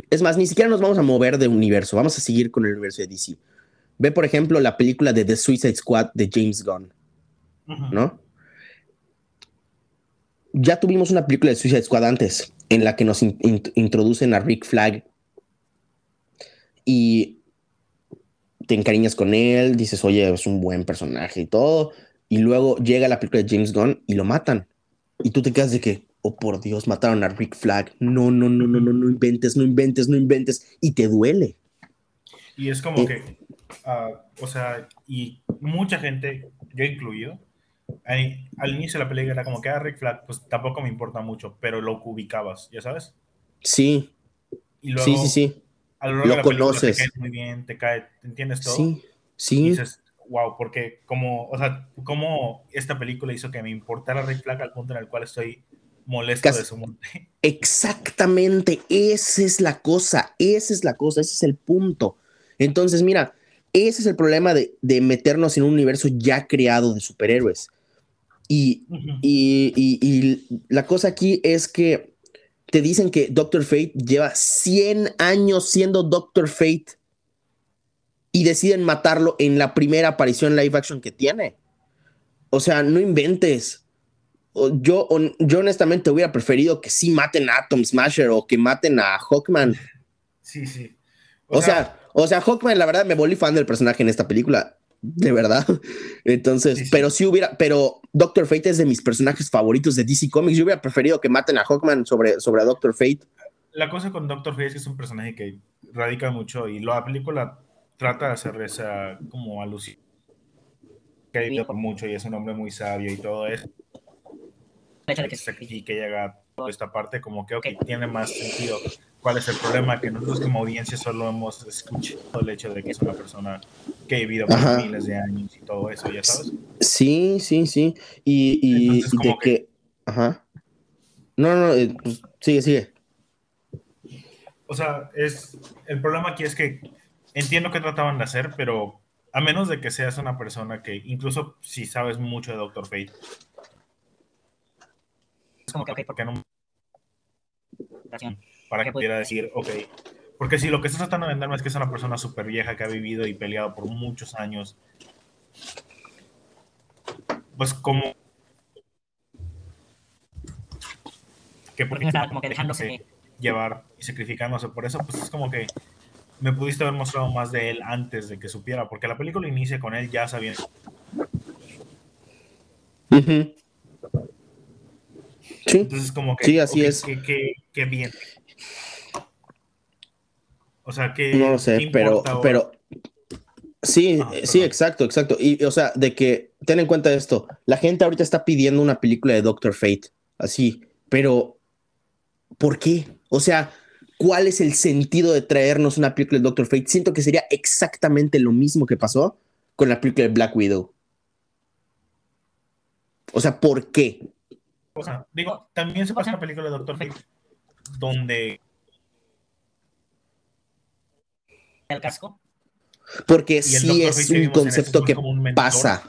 es más, ni siquiera nos vamos a mover de universo, vamos a seguir con el universo de DC. Ve, por ejemplo, la película de The Suicide Squad de James Gunn, ¿no? Ya tuvimos una película de Suicide Squad antes, en la que nos introducen a Rick Flag y te encariñas con él, dices, oye, es un buen personaje y todo, y luego llega la película de James Gunn y lo matan. Y tú te quedas de que, oh por Dios, mataron a Rick Flag. No, no, no, no, no, no inventes, no inventes, no inventes. Y te duele. Y es como eh, que, uh, o sea, y mucha gente, yo incluido, al inicio de la película era como que a ah, Rick Flag, pues tampoco me importa mucho, pero lo ubicabas, ¿ya sabes? Sí. Y luego, sí, sí, sí lo conoces. Te cae muy bien, te cae, ¿entiendes todo? Sí, sí. Y dices, wow, porque como, o sea, como esta película hizo que me importara Red Flag al punto en el cual estoy molesto de su muerte. [LAUGHS] Exactamente, esa es la cosa, esa es la cosa, ese es el punto. Entonces, mira, ese es el problema de, de meternos en un universo ya creado de superhéroes. Y, y, y, y, la cosa aquí es que te dicen que Doctor Fate lleva 100 años siendo Doctor Fate y deciden matarlo en la primera aparición live action que tiene. O sea, no inventes. Yo, yo honestamente hubiera preferido que sí maten a Atom Smasher o que maten a Hawkman. Sí, sí. O, sea, o sea, Hawkman, la verdad, me volví fan del personaje en esta película de verdad. [LAUGHS] Entonces, pero si hubiera, pero Doctor Fate es de mis personajes favoritos de DC Comics. Yo hubiera preferido que maten a Hawkman sobre, sobre a Doctor Fate. La cosa con Doctor Fate es que es un personaje que radica mucho y la película trata de hacer esa como alusión que ha vivido por mucho y es un hombre muy sabio y todo eso. que y haga toda esta parte, como que tiene más sentido cuál es el problema, que nosotros como audiencia solo hemos escuchado el hecho de que es una persona que ha vivido por miles de años y todo eso, ya sabes. Sí, sí, sí. Y, y, de que... Ajá. No, no, eh, pues, sigue, sigue. O sea, es el problema aquí es que entiendo que trataban de hacer, pero a menos de que seas una persona que, incluso si sabes mucho de Doctor Fate, es como que, ok, ¿por qué no? Para que pudiera decir, ok, porque si lo que estás tratando de venderme es que es una persona súper vieja que ha vivido y peleado por muchos años, pues como... Que por está como que dejándose llevar y sacrificándose por eso, pues es como que me pudiste haber mostrado más de él antes de que supiera, porque la película inicia con él ya sabiendo. Sí. Entonces, como que. Sí, así es. Qué bien. O sea, que. No lo sé, pero, pero. Sí, ah, sí, exacto, exacto. Y, o sea, de que, ten en cuenta esto, la gente ahorita está pidiendo una película de Doctor Fate, así, pero, ¿por qué? O sea, ¿cuál es el sentido de traernos una película de Doctor Fate? Siento que sería exactamente lo mismo que pasó con la película de Black Widow. O sea, ¿por qué? O sea, digo, también se pasa una película de Doctor Fate donde el casco. Porque sí es un concepto que pasa.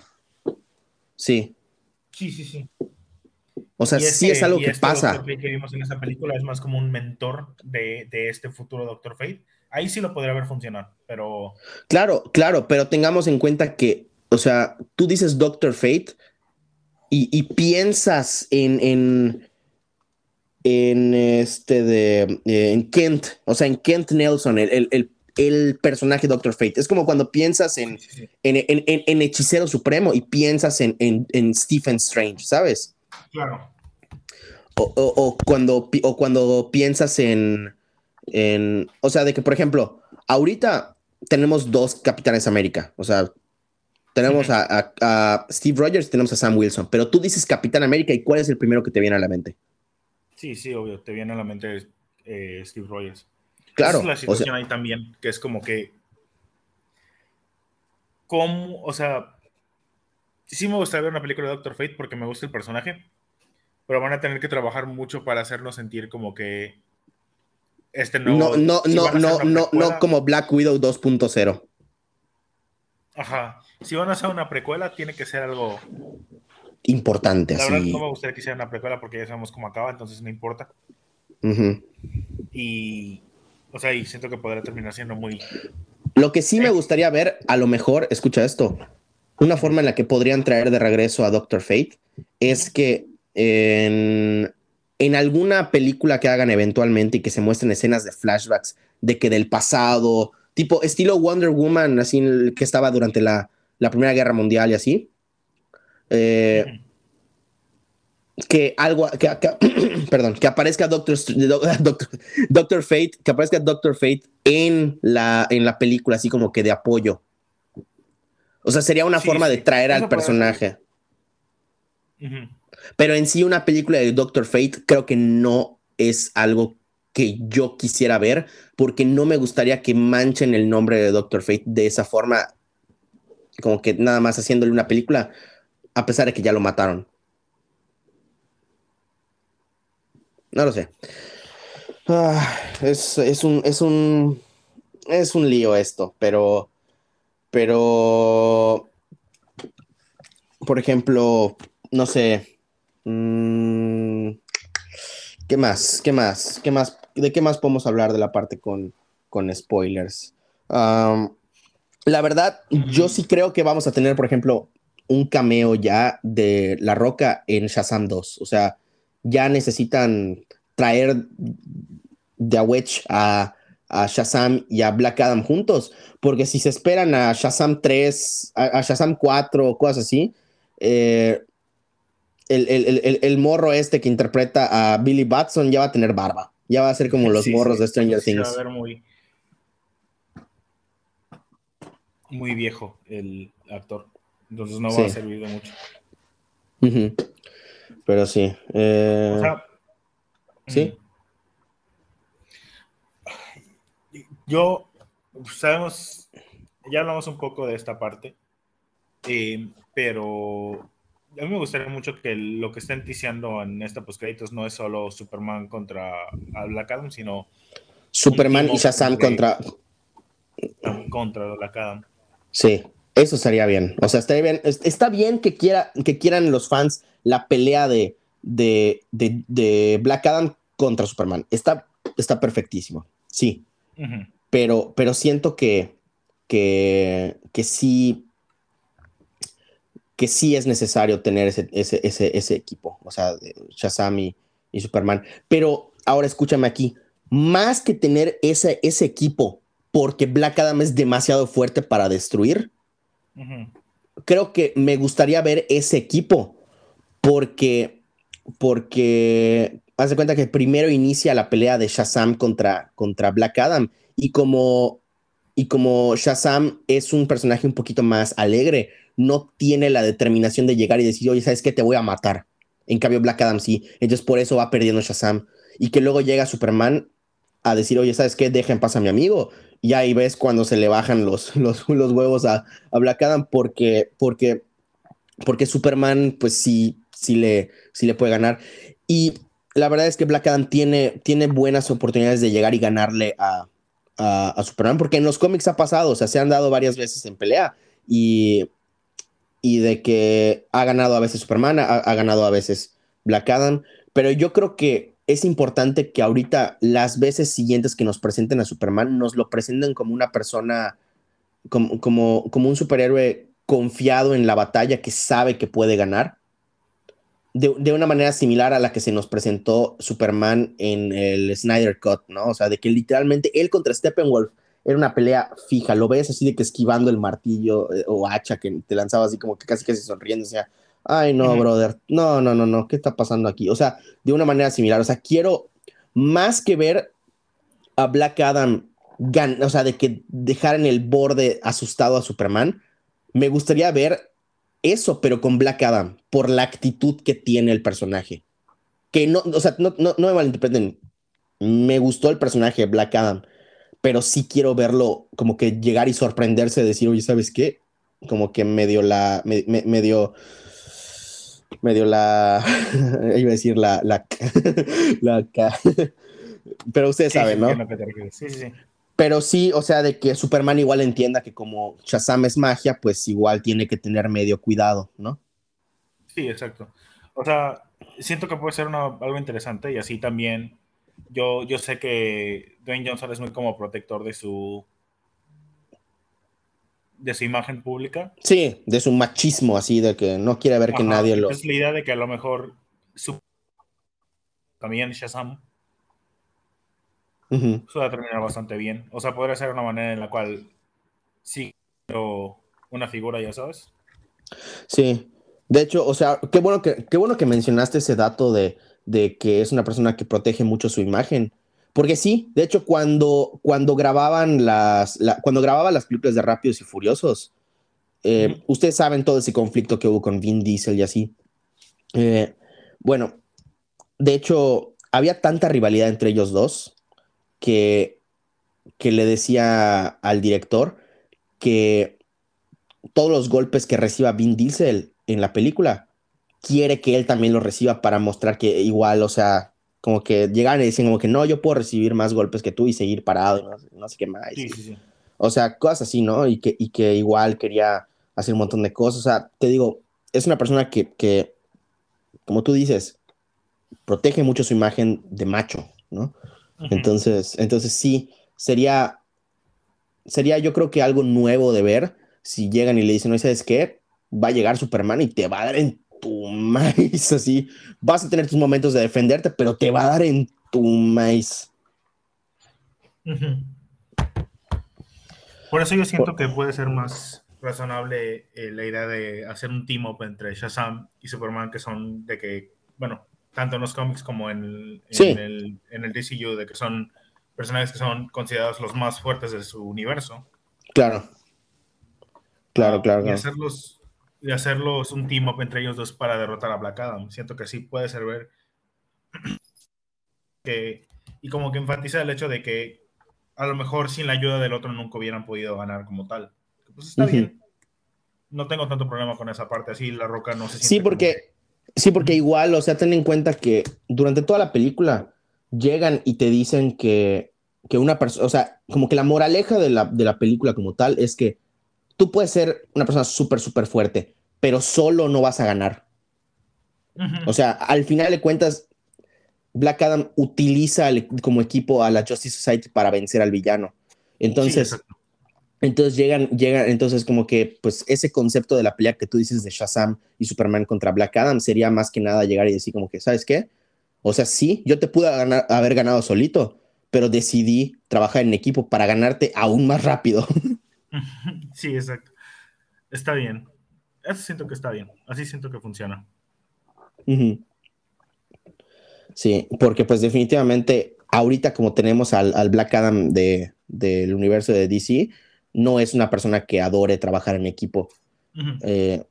Sí. Sí, sí, sí. O sea, sí es algo que este pasa. que vimos en esa película es más como un mentor de, de este futuro Doctor Fate. Ahí sí lo podría ver funcionar, pero. Claro, claro, pero tengamos en cuenta que, o sea, tú dices Doctor Fate y, y piensas en, en, en este de eh, en Kent, o sea, en Kent Nelson, el, el, el, personaje Doctor Fate. Es como cuando piensas en, En, en, Hechicero Supremo y piensas en, Stephen Strange, ¿sabes? Claro. O, o, cuando, o cuando piensas en, en, o sea, de que, por ejemplo, ahorita tenemos dos Capitanes América, o sea, tenemos a, Steve Rogers, tenemos a Sam Wilson, pero tú dices Capitán América y ¿cuál es el primero que te viene a la mente? Sí, sí, obvio, te viene a la mente eh, Steve Rogers. Claro. Esa es la situación ahí también, que es como que, ¿cómo? O sea, sí me gustaría ver una película de Doctor Fate porque me gusta el personaje, pero van a tener que trabajar mucho para hacernos sentir como que este no... No, no, no, no, no, no como Black Widow 2.0. Ajá si van a hacer una precuela, tiene que ser algo importante. La verdad, no me gustaría que hiciera una precuela porque ya sabemos cómo acaba, entonces no importa. Y, o sea, y siento que podrá terminar siendo muy. Lo que sí me gustaría ver, a lo mejor, escucha esto, una forma en la que podrían traer de regreso a Doctor Fate es que en, en alguna película que hagan eventualmente y que se muestren escenas de flashbacks de que del pasado, tipo estilo Wonder Woman, así que estaba durante la, la Primera Guerra Mundial y así. Eh, que algo, que, [CLEARS THROAT] perdón, que aparezca [LAUGHS] Doctor, Doctor, Fate, que aparezca Doctor Fate en la, en la película, así como que de apoyo. O sea, sería una forma de traer al personaje. Pero en sí, una película de Doctor Fate creo que no es algo que yo quisiera ver, porque no me gustaría que manchen el nombre de Doctor Fate de esa forma como que nada más haciéndole una película, a pesar de que ya lo mataron. No lo sé. Ah, es, un, es un. Es un lío esto, pero. Pero. Por ejemplo, no sé. Mm, ¿Qué más? ¿Qué más? ¿Qué más? ¿De qué más podemos hablar de la parte con, con spoilers? La verdad, yo sí creo que vamos a tener, por ejemplo, un cameo ya de La Roca en Shazam 2. O sea, ya necesitan traer de a Wedge a, Shazam y a Black Adam juntos, porque si se esperan a Shazam 3, a, Shazam 4, cosas así, eh, el, morro este que interpreta a Billy Batson ya va a tener barba. Ya va a ser como los morros de Stranger Things. Va a ver muy, muy viejo el actor. Entonces no va a servir de mucho. Pero sí. Eh, sí. Yo, sabemos, ya hablamos un poco de esta parte, eh, pero a mí me gustaría mucho que lo que estén ticiando en esta postcréditos no es solo Superman contra Black Adam, sino Superman y Shazam contra contra Black Adam. Sí, eso estaría bien. O sea, estaría bien. Está bien que, quiera, que quieran los fans la pelea de, de, Black Adam contra Superman. Está, está perfectísimo. Sí. pero, pero siento que, que, que sí que sí es necesario tener ese, ese, equipo, o sea, Shazam y, Superman. Pero ahora escúchame aquí, más que tener ese, ese equipo porque Black Adam es demasiado fuerte para destruir. Creo que me gustaría ver ese equipo porque, porque, haz de cuenta que primero inicia la pelea de Shazam contra, contra Black Adam y como, y como Shazam es un personaje un poquito más alegre, no tiene la determinación de llegar y decir, oye, ¿sabes qué? Te voy a matar. En cambio, Black Adam sí. Entonces, por eso va perdiendo Shazam. Y que luego llega Superman a decir, oye, ¿sabes qué? Deja en paz a mi amigo y ahí ves cuando se le bajan [LAUGHS] los, los, huevos a, a, Black Adam porque, porque, porque Superman pues sí, sí le, sí le puede ganar. Y la verdad es que Black Adam tiene, tiene buenas oportunidades de llegar y ganarle a, a, Superman porque en los cómics ha pasado, o sea, se han dado varias veces en pelea y, y de que ha ganado a veces Superman, ha, ha ganado a veces Black Adam, pero yo creo que es importante que ahorita las veces siguientes que nos presenten a Superman nos lo presenten como una persona, como, como, como un superhéroe confiado en la batalla que sabe que puede ganar. de, una manera similar a la que se nos presentó Superman en el Snyder Cut, ¿no? O sea, de que literalmente él contra Steppenwolf era una pelea fija, lo ves así de que esquivando el martillo eh, o hacha que te lanzaba así como que casi casi sonriendo, o sea, ay no, brother, no, no, no, no, ¿qué está pasando aquí? O sea, de una manera similar, o sea, quiero más que ver a Black Adam, o sea, de que dejar en el borde asustado a Superman, me gustaría ver eso, pero con Black Adam, por la actitud que tiene el personaje. Que no, o sea, no, no, no me malinterpreten, me gustó el personaje de Black Adam, pero sí quiero verlo como que llegar y sorprenderse, decir, oye, ¿sabes qué? Como que medio la, me, medio, medio la, [LAUGHS] iba a decir la, la, [LAUGHS] la, pero ustedes saben, ¿no? Sí, sí, sí. Pero sí, o sea, de que Superman igual entienda que como Shazam es magia, pues igual tiene que tener medio cuidado, ¿no? Sí, exacto. O sea, siento que puede ser algo interesante y así también yo, yo sé que Dwayne Johnson es muy como protector de su de su imagen pública. Sí, de su machismo, así, de que no quiere ver que nadie lo... Es la idea de que a lo mejor su... también Shazam eso va a terminar bastante bien. O sea, podría ser una manera en la cual sí, pero una figura, ya sabes. Sí. De hecho, o sea, qué bueno que, qué bueno que mencionaste ese dato de, que es una persona que protege mucho su imagen. Porque sí, de hecho, cuando, cuando grababan las, cuando grababa las películas de Rápidos y Furiosos, eh, ustedes saben todo ese conflicto que hubo con Vin Diesel y así. Eh, bueno, de hecho, había tanta rivalidad entre ellos dos que, que le decía al director que todos los golpes que reciba Vin Diesel en la película, quiere que él también los reciba para mostrar que igual, o sea, como que llegan y dicen como que no, yo puedo recibir más golpes que tú y seguir parado, no, sé qué más. O sea, cosas así, ¿no? Y que, y que igual quería hacer un montón de cosas. O sea, te digo, es una persona que, que como tú dices, protege mucho su imagen de macho, ¿no? Entonces, entonces sí, sería, sería yo creo que algo nuevo de ver si llegan y le dicen, no sabes qué, va a llegar Superman y te va a dar en tu maíz, así, vas a tener tus momentos de defenderte, pero te va a dar en tu maíz. Por eso yo siento que puede ser más razonable eh, la idea de hacer un team up entre Shazam y Superman, que son de que, bueno, tanto en los cómics como en, el, en el DCU, de que son personajes que son considerados los más fuertes de su universo. Claro. Claro, claro. Y hacerlos, y hacerlos un team up entre ellos dos para derrotar a Black Adam. Siento que sí puede servir. [CLEARS THROAT] Que, y como que enfatiza el hecho de que a lo mejor sin la ayuda del otro nunca hubieran podido ganar como tal. Pues está bien. No tengo tanto problema con esa parte. Así la roca no se siente. Sí, porque. Sí, porque igual, o sea, ten en cuenta que durante toda la película llegan y te dicen que, que una persona, o sea, como que la moraleja de la, de la película como tal es que tú puedes ser una persona súper, súper fuerte, pero solo no vas a ganar. O sea, al final de cuentas, Black Adam utiliza como equipo a la Justice Society para vencer al villano. Entonces, entonces llegan, llegan, entonces como que pues ese concepto de la pelea que tú dices de Shazam y Superman contra Black Adam sería más que nada llegar y decir como que, ¿sabes qué? O sea, sí, yo te pude haber ganado solito, pero decidí trabajar en equipo para ganarte aún más rápido. [LAUGHS] [LAUGHS] Sí, exacto. Está bien. Eso siento que está bien. Así siento que funciona. Sí, porque pues definitivamente ahorita como tenemos al, al Black Adam de, del universo de DC, no es una persona que adore trabajar en equipo. Eh,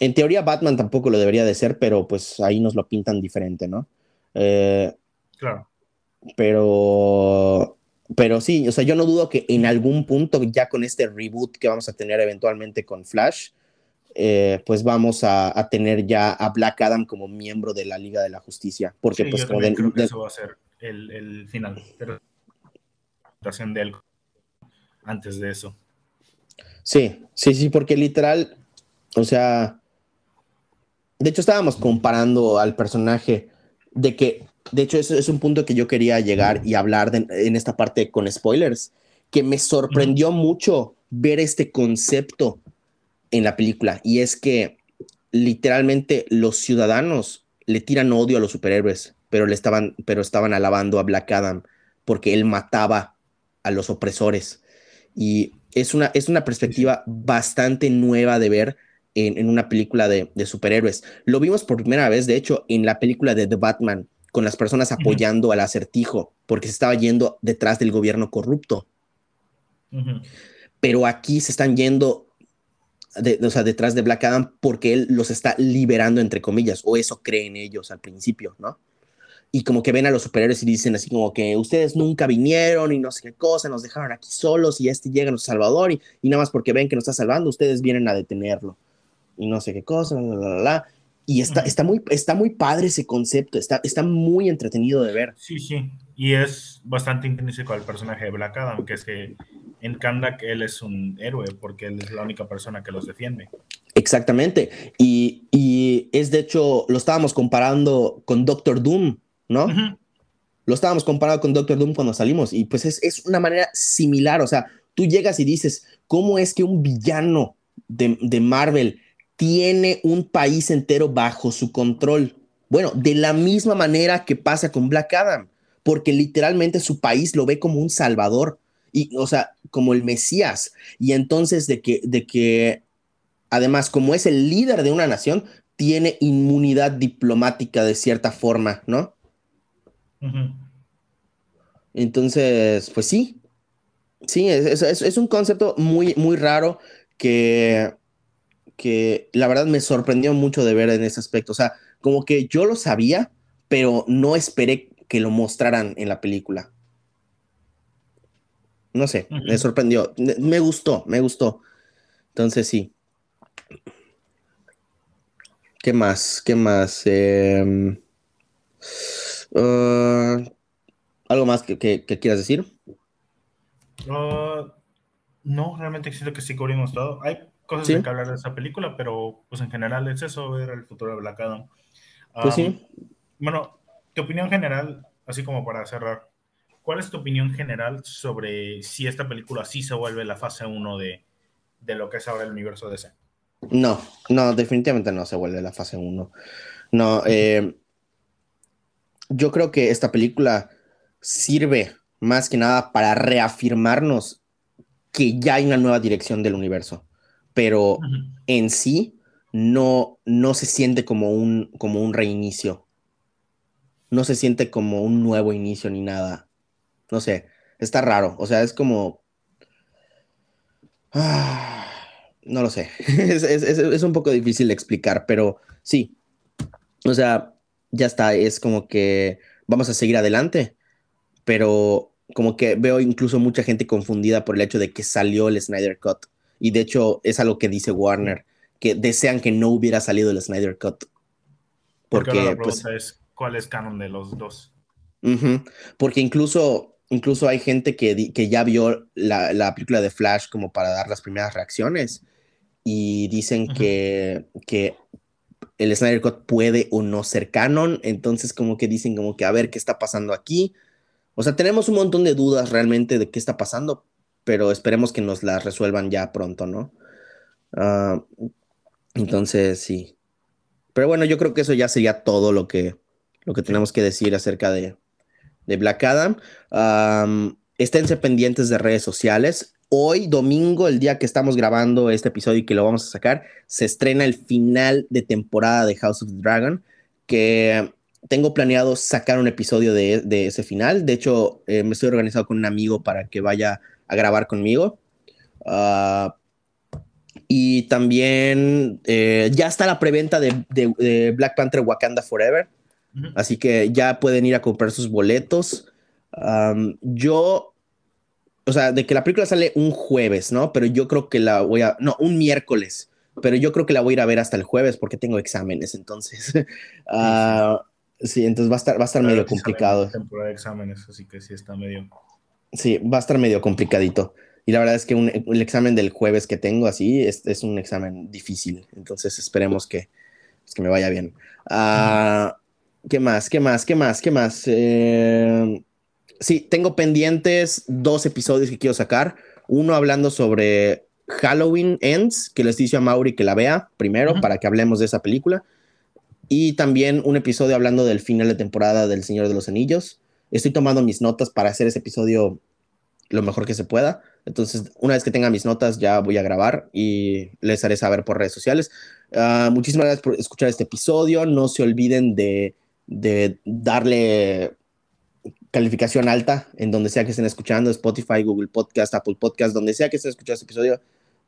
en teoría Batman tampoco lo debería de ser, pero pues ahí nos lo pintan diferente, ¿no? Eh, claro. Pero, pero sí, o sea, yo no dudo que en algún punto, ya con este reboot que vamos a tener eventualmente con Flash, eh, pues vamos a, tener ya a Black Adam como miembro de la Liga de la Justicia. Porque pues yo creo que eso va a ser el, el final. Pero de él antes de eso. Sí, sí, sí, porque literal, o sea, de hecho estábamos comparando al personaje de que, de hecho, eso es un punto que yo quería llegar y hablar en esta parte con spoilers, que me sorprendió mucho ver este concepto en la película y es que literalmente los ciudadanos le tiran odio a los superhéroes, pero le estaban, pero estaban alabando a Black Adam porque él mataba a los opresores. Y es una, es una perspectiva bastante nueva de ver en, una película de, superhéroes. Lo vimos por primera vez, de hecho, en la película de The Batman, con las personas apoyando al acertijo, porque se estaba yendo detrás del gobierno corrupto. Pero aquí se están yendo, o sea, detrás de Black Adam porque él los está liberando, entre comillas, o eso creen ellos al principio, ¿no? y como que ven a los superhéroes y dicen así como que ustedes nunca vinieron y no sé qué cosa, nos dejaron aquí solos y este llega a nuestro Salvador y, y nada más porque ven que nos está salvando, ustedes vienen a detenerlo y no sé qué cosa, Y está, está, muy, está muy padre ese concepto, está, está muy entretenido de ver. Sí, sí, y es bastante intrínseco al personaje de Black Adam, que es que en Kandak él es un héroe porque él es la única persona que los defiende. Exactamente, y, y es de hecho, lo estábamos comparando con Doctor Doom, ¿no? Lo estábamos comparando con Doctor Doom cuando salimos y pues es, es, una manera similar, o sea, tú llegas y dices, ¿cómo es que un villano de, de Marvel tiene un país entero bajo su control? Bueno, de la misma manera que pasa con Black Adam, porque literalmente su país lo ve como un salvador y, o sea, como el Mesías. Y entonces de que, de que, además, como es el líder de una nación, tiene inmunidad diplomática de cierta forma, ¿no? Entonces, pues sí, sí, es, un concepto muy, muy raro que, que la verdad me sorprendió mucho de ver en ese aspecto. O sea, como que yo lo sabía, pero no esperé que lo mostraran en la película. No sé, me sorprendió. Me gustó, me gustó. Entonces sí. ¿Qué más? ¿Qué más? Eh, Uh, ¿Algo más que, quieras decir? Uh, no, realmente siento que sí cubrimos todo. Hay cosas de que hablar de esa película, pero pues en general es eso, ver el futuro de Black Adam. pues sí. Bueno, tu opinión general, así como para cerrar, ¿cuál es tu opinión general sobre si esta película sí se vuelve la fase 1 de, de lo que es ahora el universo DC? No, no, definitivamente no se vuelve la fase 1. No, eh, yo creo que esta película sirve más que nada para reafirmarnos que ya hay una nueva dirección del universo, pero en sí no, no se siente como un, como un reinicio. No se siente como un nuevo inicio ni nada. No sé, está raro. O sea, es como... Ah, no lo sé. [LAUGHS] es, es un poco difícil de explicar, pero sí. O sea, ya está, es como que vamos a seguir adelante, pero como que veo incluso mucha gente confundida por el hecho de que salió el Snyder Cut. Y de hecho es algo que dice Warner, que desean que no hubiera salido el Snyder Cut. Porque, la pues, pregunta es, ¿cuál es canon de los dos? porque incluso, incluso hay gente que, que ya vio la, la, película de Flash como para dar las primeras reacciones y dicen que, que el Snyder Cut puede o no ser canon, entonces como que dicen como que a ver qué está pasando aquí. O sea, tenemos un montón de dudas realmente de qué está pasando, pero esperemos que nos las resuelvan ya pronto, ¿no? Ah, entonces, sí. Pero bueno, yo creo que eso ya sería todo lo que, lo que tenemos que decir acerca de, de Black Adam. esténse pendientes de redes sociales hoy, domingo, el día que estamos grabando este episodio y que lo vamos a sacar, se estrena el final de temporada de House of the Dragon, que tengo planeado sacar un episodio de, ese final. De hecho, eh, me estoy organizado con un amigo para que vaya a grabar conmigo. Ah, y también eh, ya está la preventa de, Black Panther Wakanda Forever. Así que ya pueden ir a comprar sus boletos. yo o sea, de que la película sale un jueves, ¿no? Pero yo creo que la voy a, no, un miércoles, pero yo creo que la voy a ir a ver hasta el jueves porque tengo exámenes, entonces, uh, [LAUGHS] sí, entonces va a estar, va a estar medio complicado. Temporada de exámenes, así que sí está medio. Sí, va a estar medio complicadito. Y la verdad es que un, el examen del jueves que tengo así es, es un examen difícil, entonces esperemos que, pues, que me vaya bien. Uh, ¿Qué más? ¿Qué más? ¿Qué más? ¿Qué más? Eh, sí, tengo pendientes dos episodios que quiero sacar. Uno hablando sobre Halloween Ends, que les dice a Mauri que la vea primero para que hablemos de esa película. Y también un episodio hablando del final de temporada del Señor de los Anillos. Estoy tomando mis notas para hacer ese episodio lo mejor que se pueda. Entonces, una vez que tenga mis notas, ya voy a grabar y les haré saber por redes sociales. Ah, muchísimas gracias por escuchar este episodio. No se olviden de, de darle calificación alta en donde sea que estén escuchando, Spotify, Google Podcast, Apple Podcast, donde sea que estén escuchando este episodio,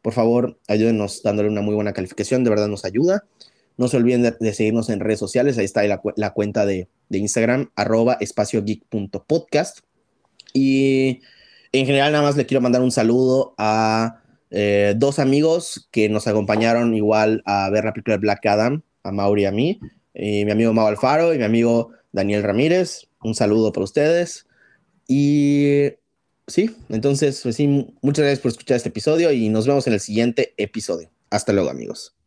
por favor, ayúdenos dándole una muy buena calificación, de verdad nos ayuda. No se olviden de, seguirnos en redes sociales, ahí está la, cuenta de, de, Instagram, arroba espaciogeek.podcast. Y en general nada más le quiero mandar un saludo a eh, dos amigos que nos acompañaron igual a ver la película de Black Adam, a Mauri y a mí, y mi amigo Mau Alfaro y mi amigo Daniel Ramírez. Un saludo para ustedes. Y sí, entonces, pues sí, muchas gracias por escuchar este episodio y nos vemos en el siguiente episodio. Hasta luego, amigos.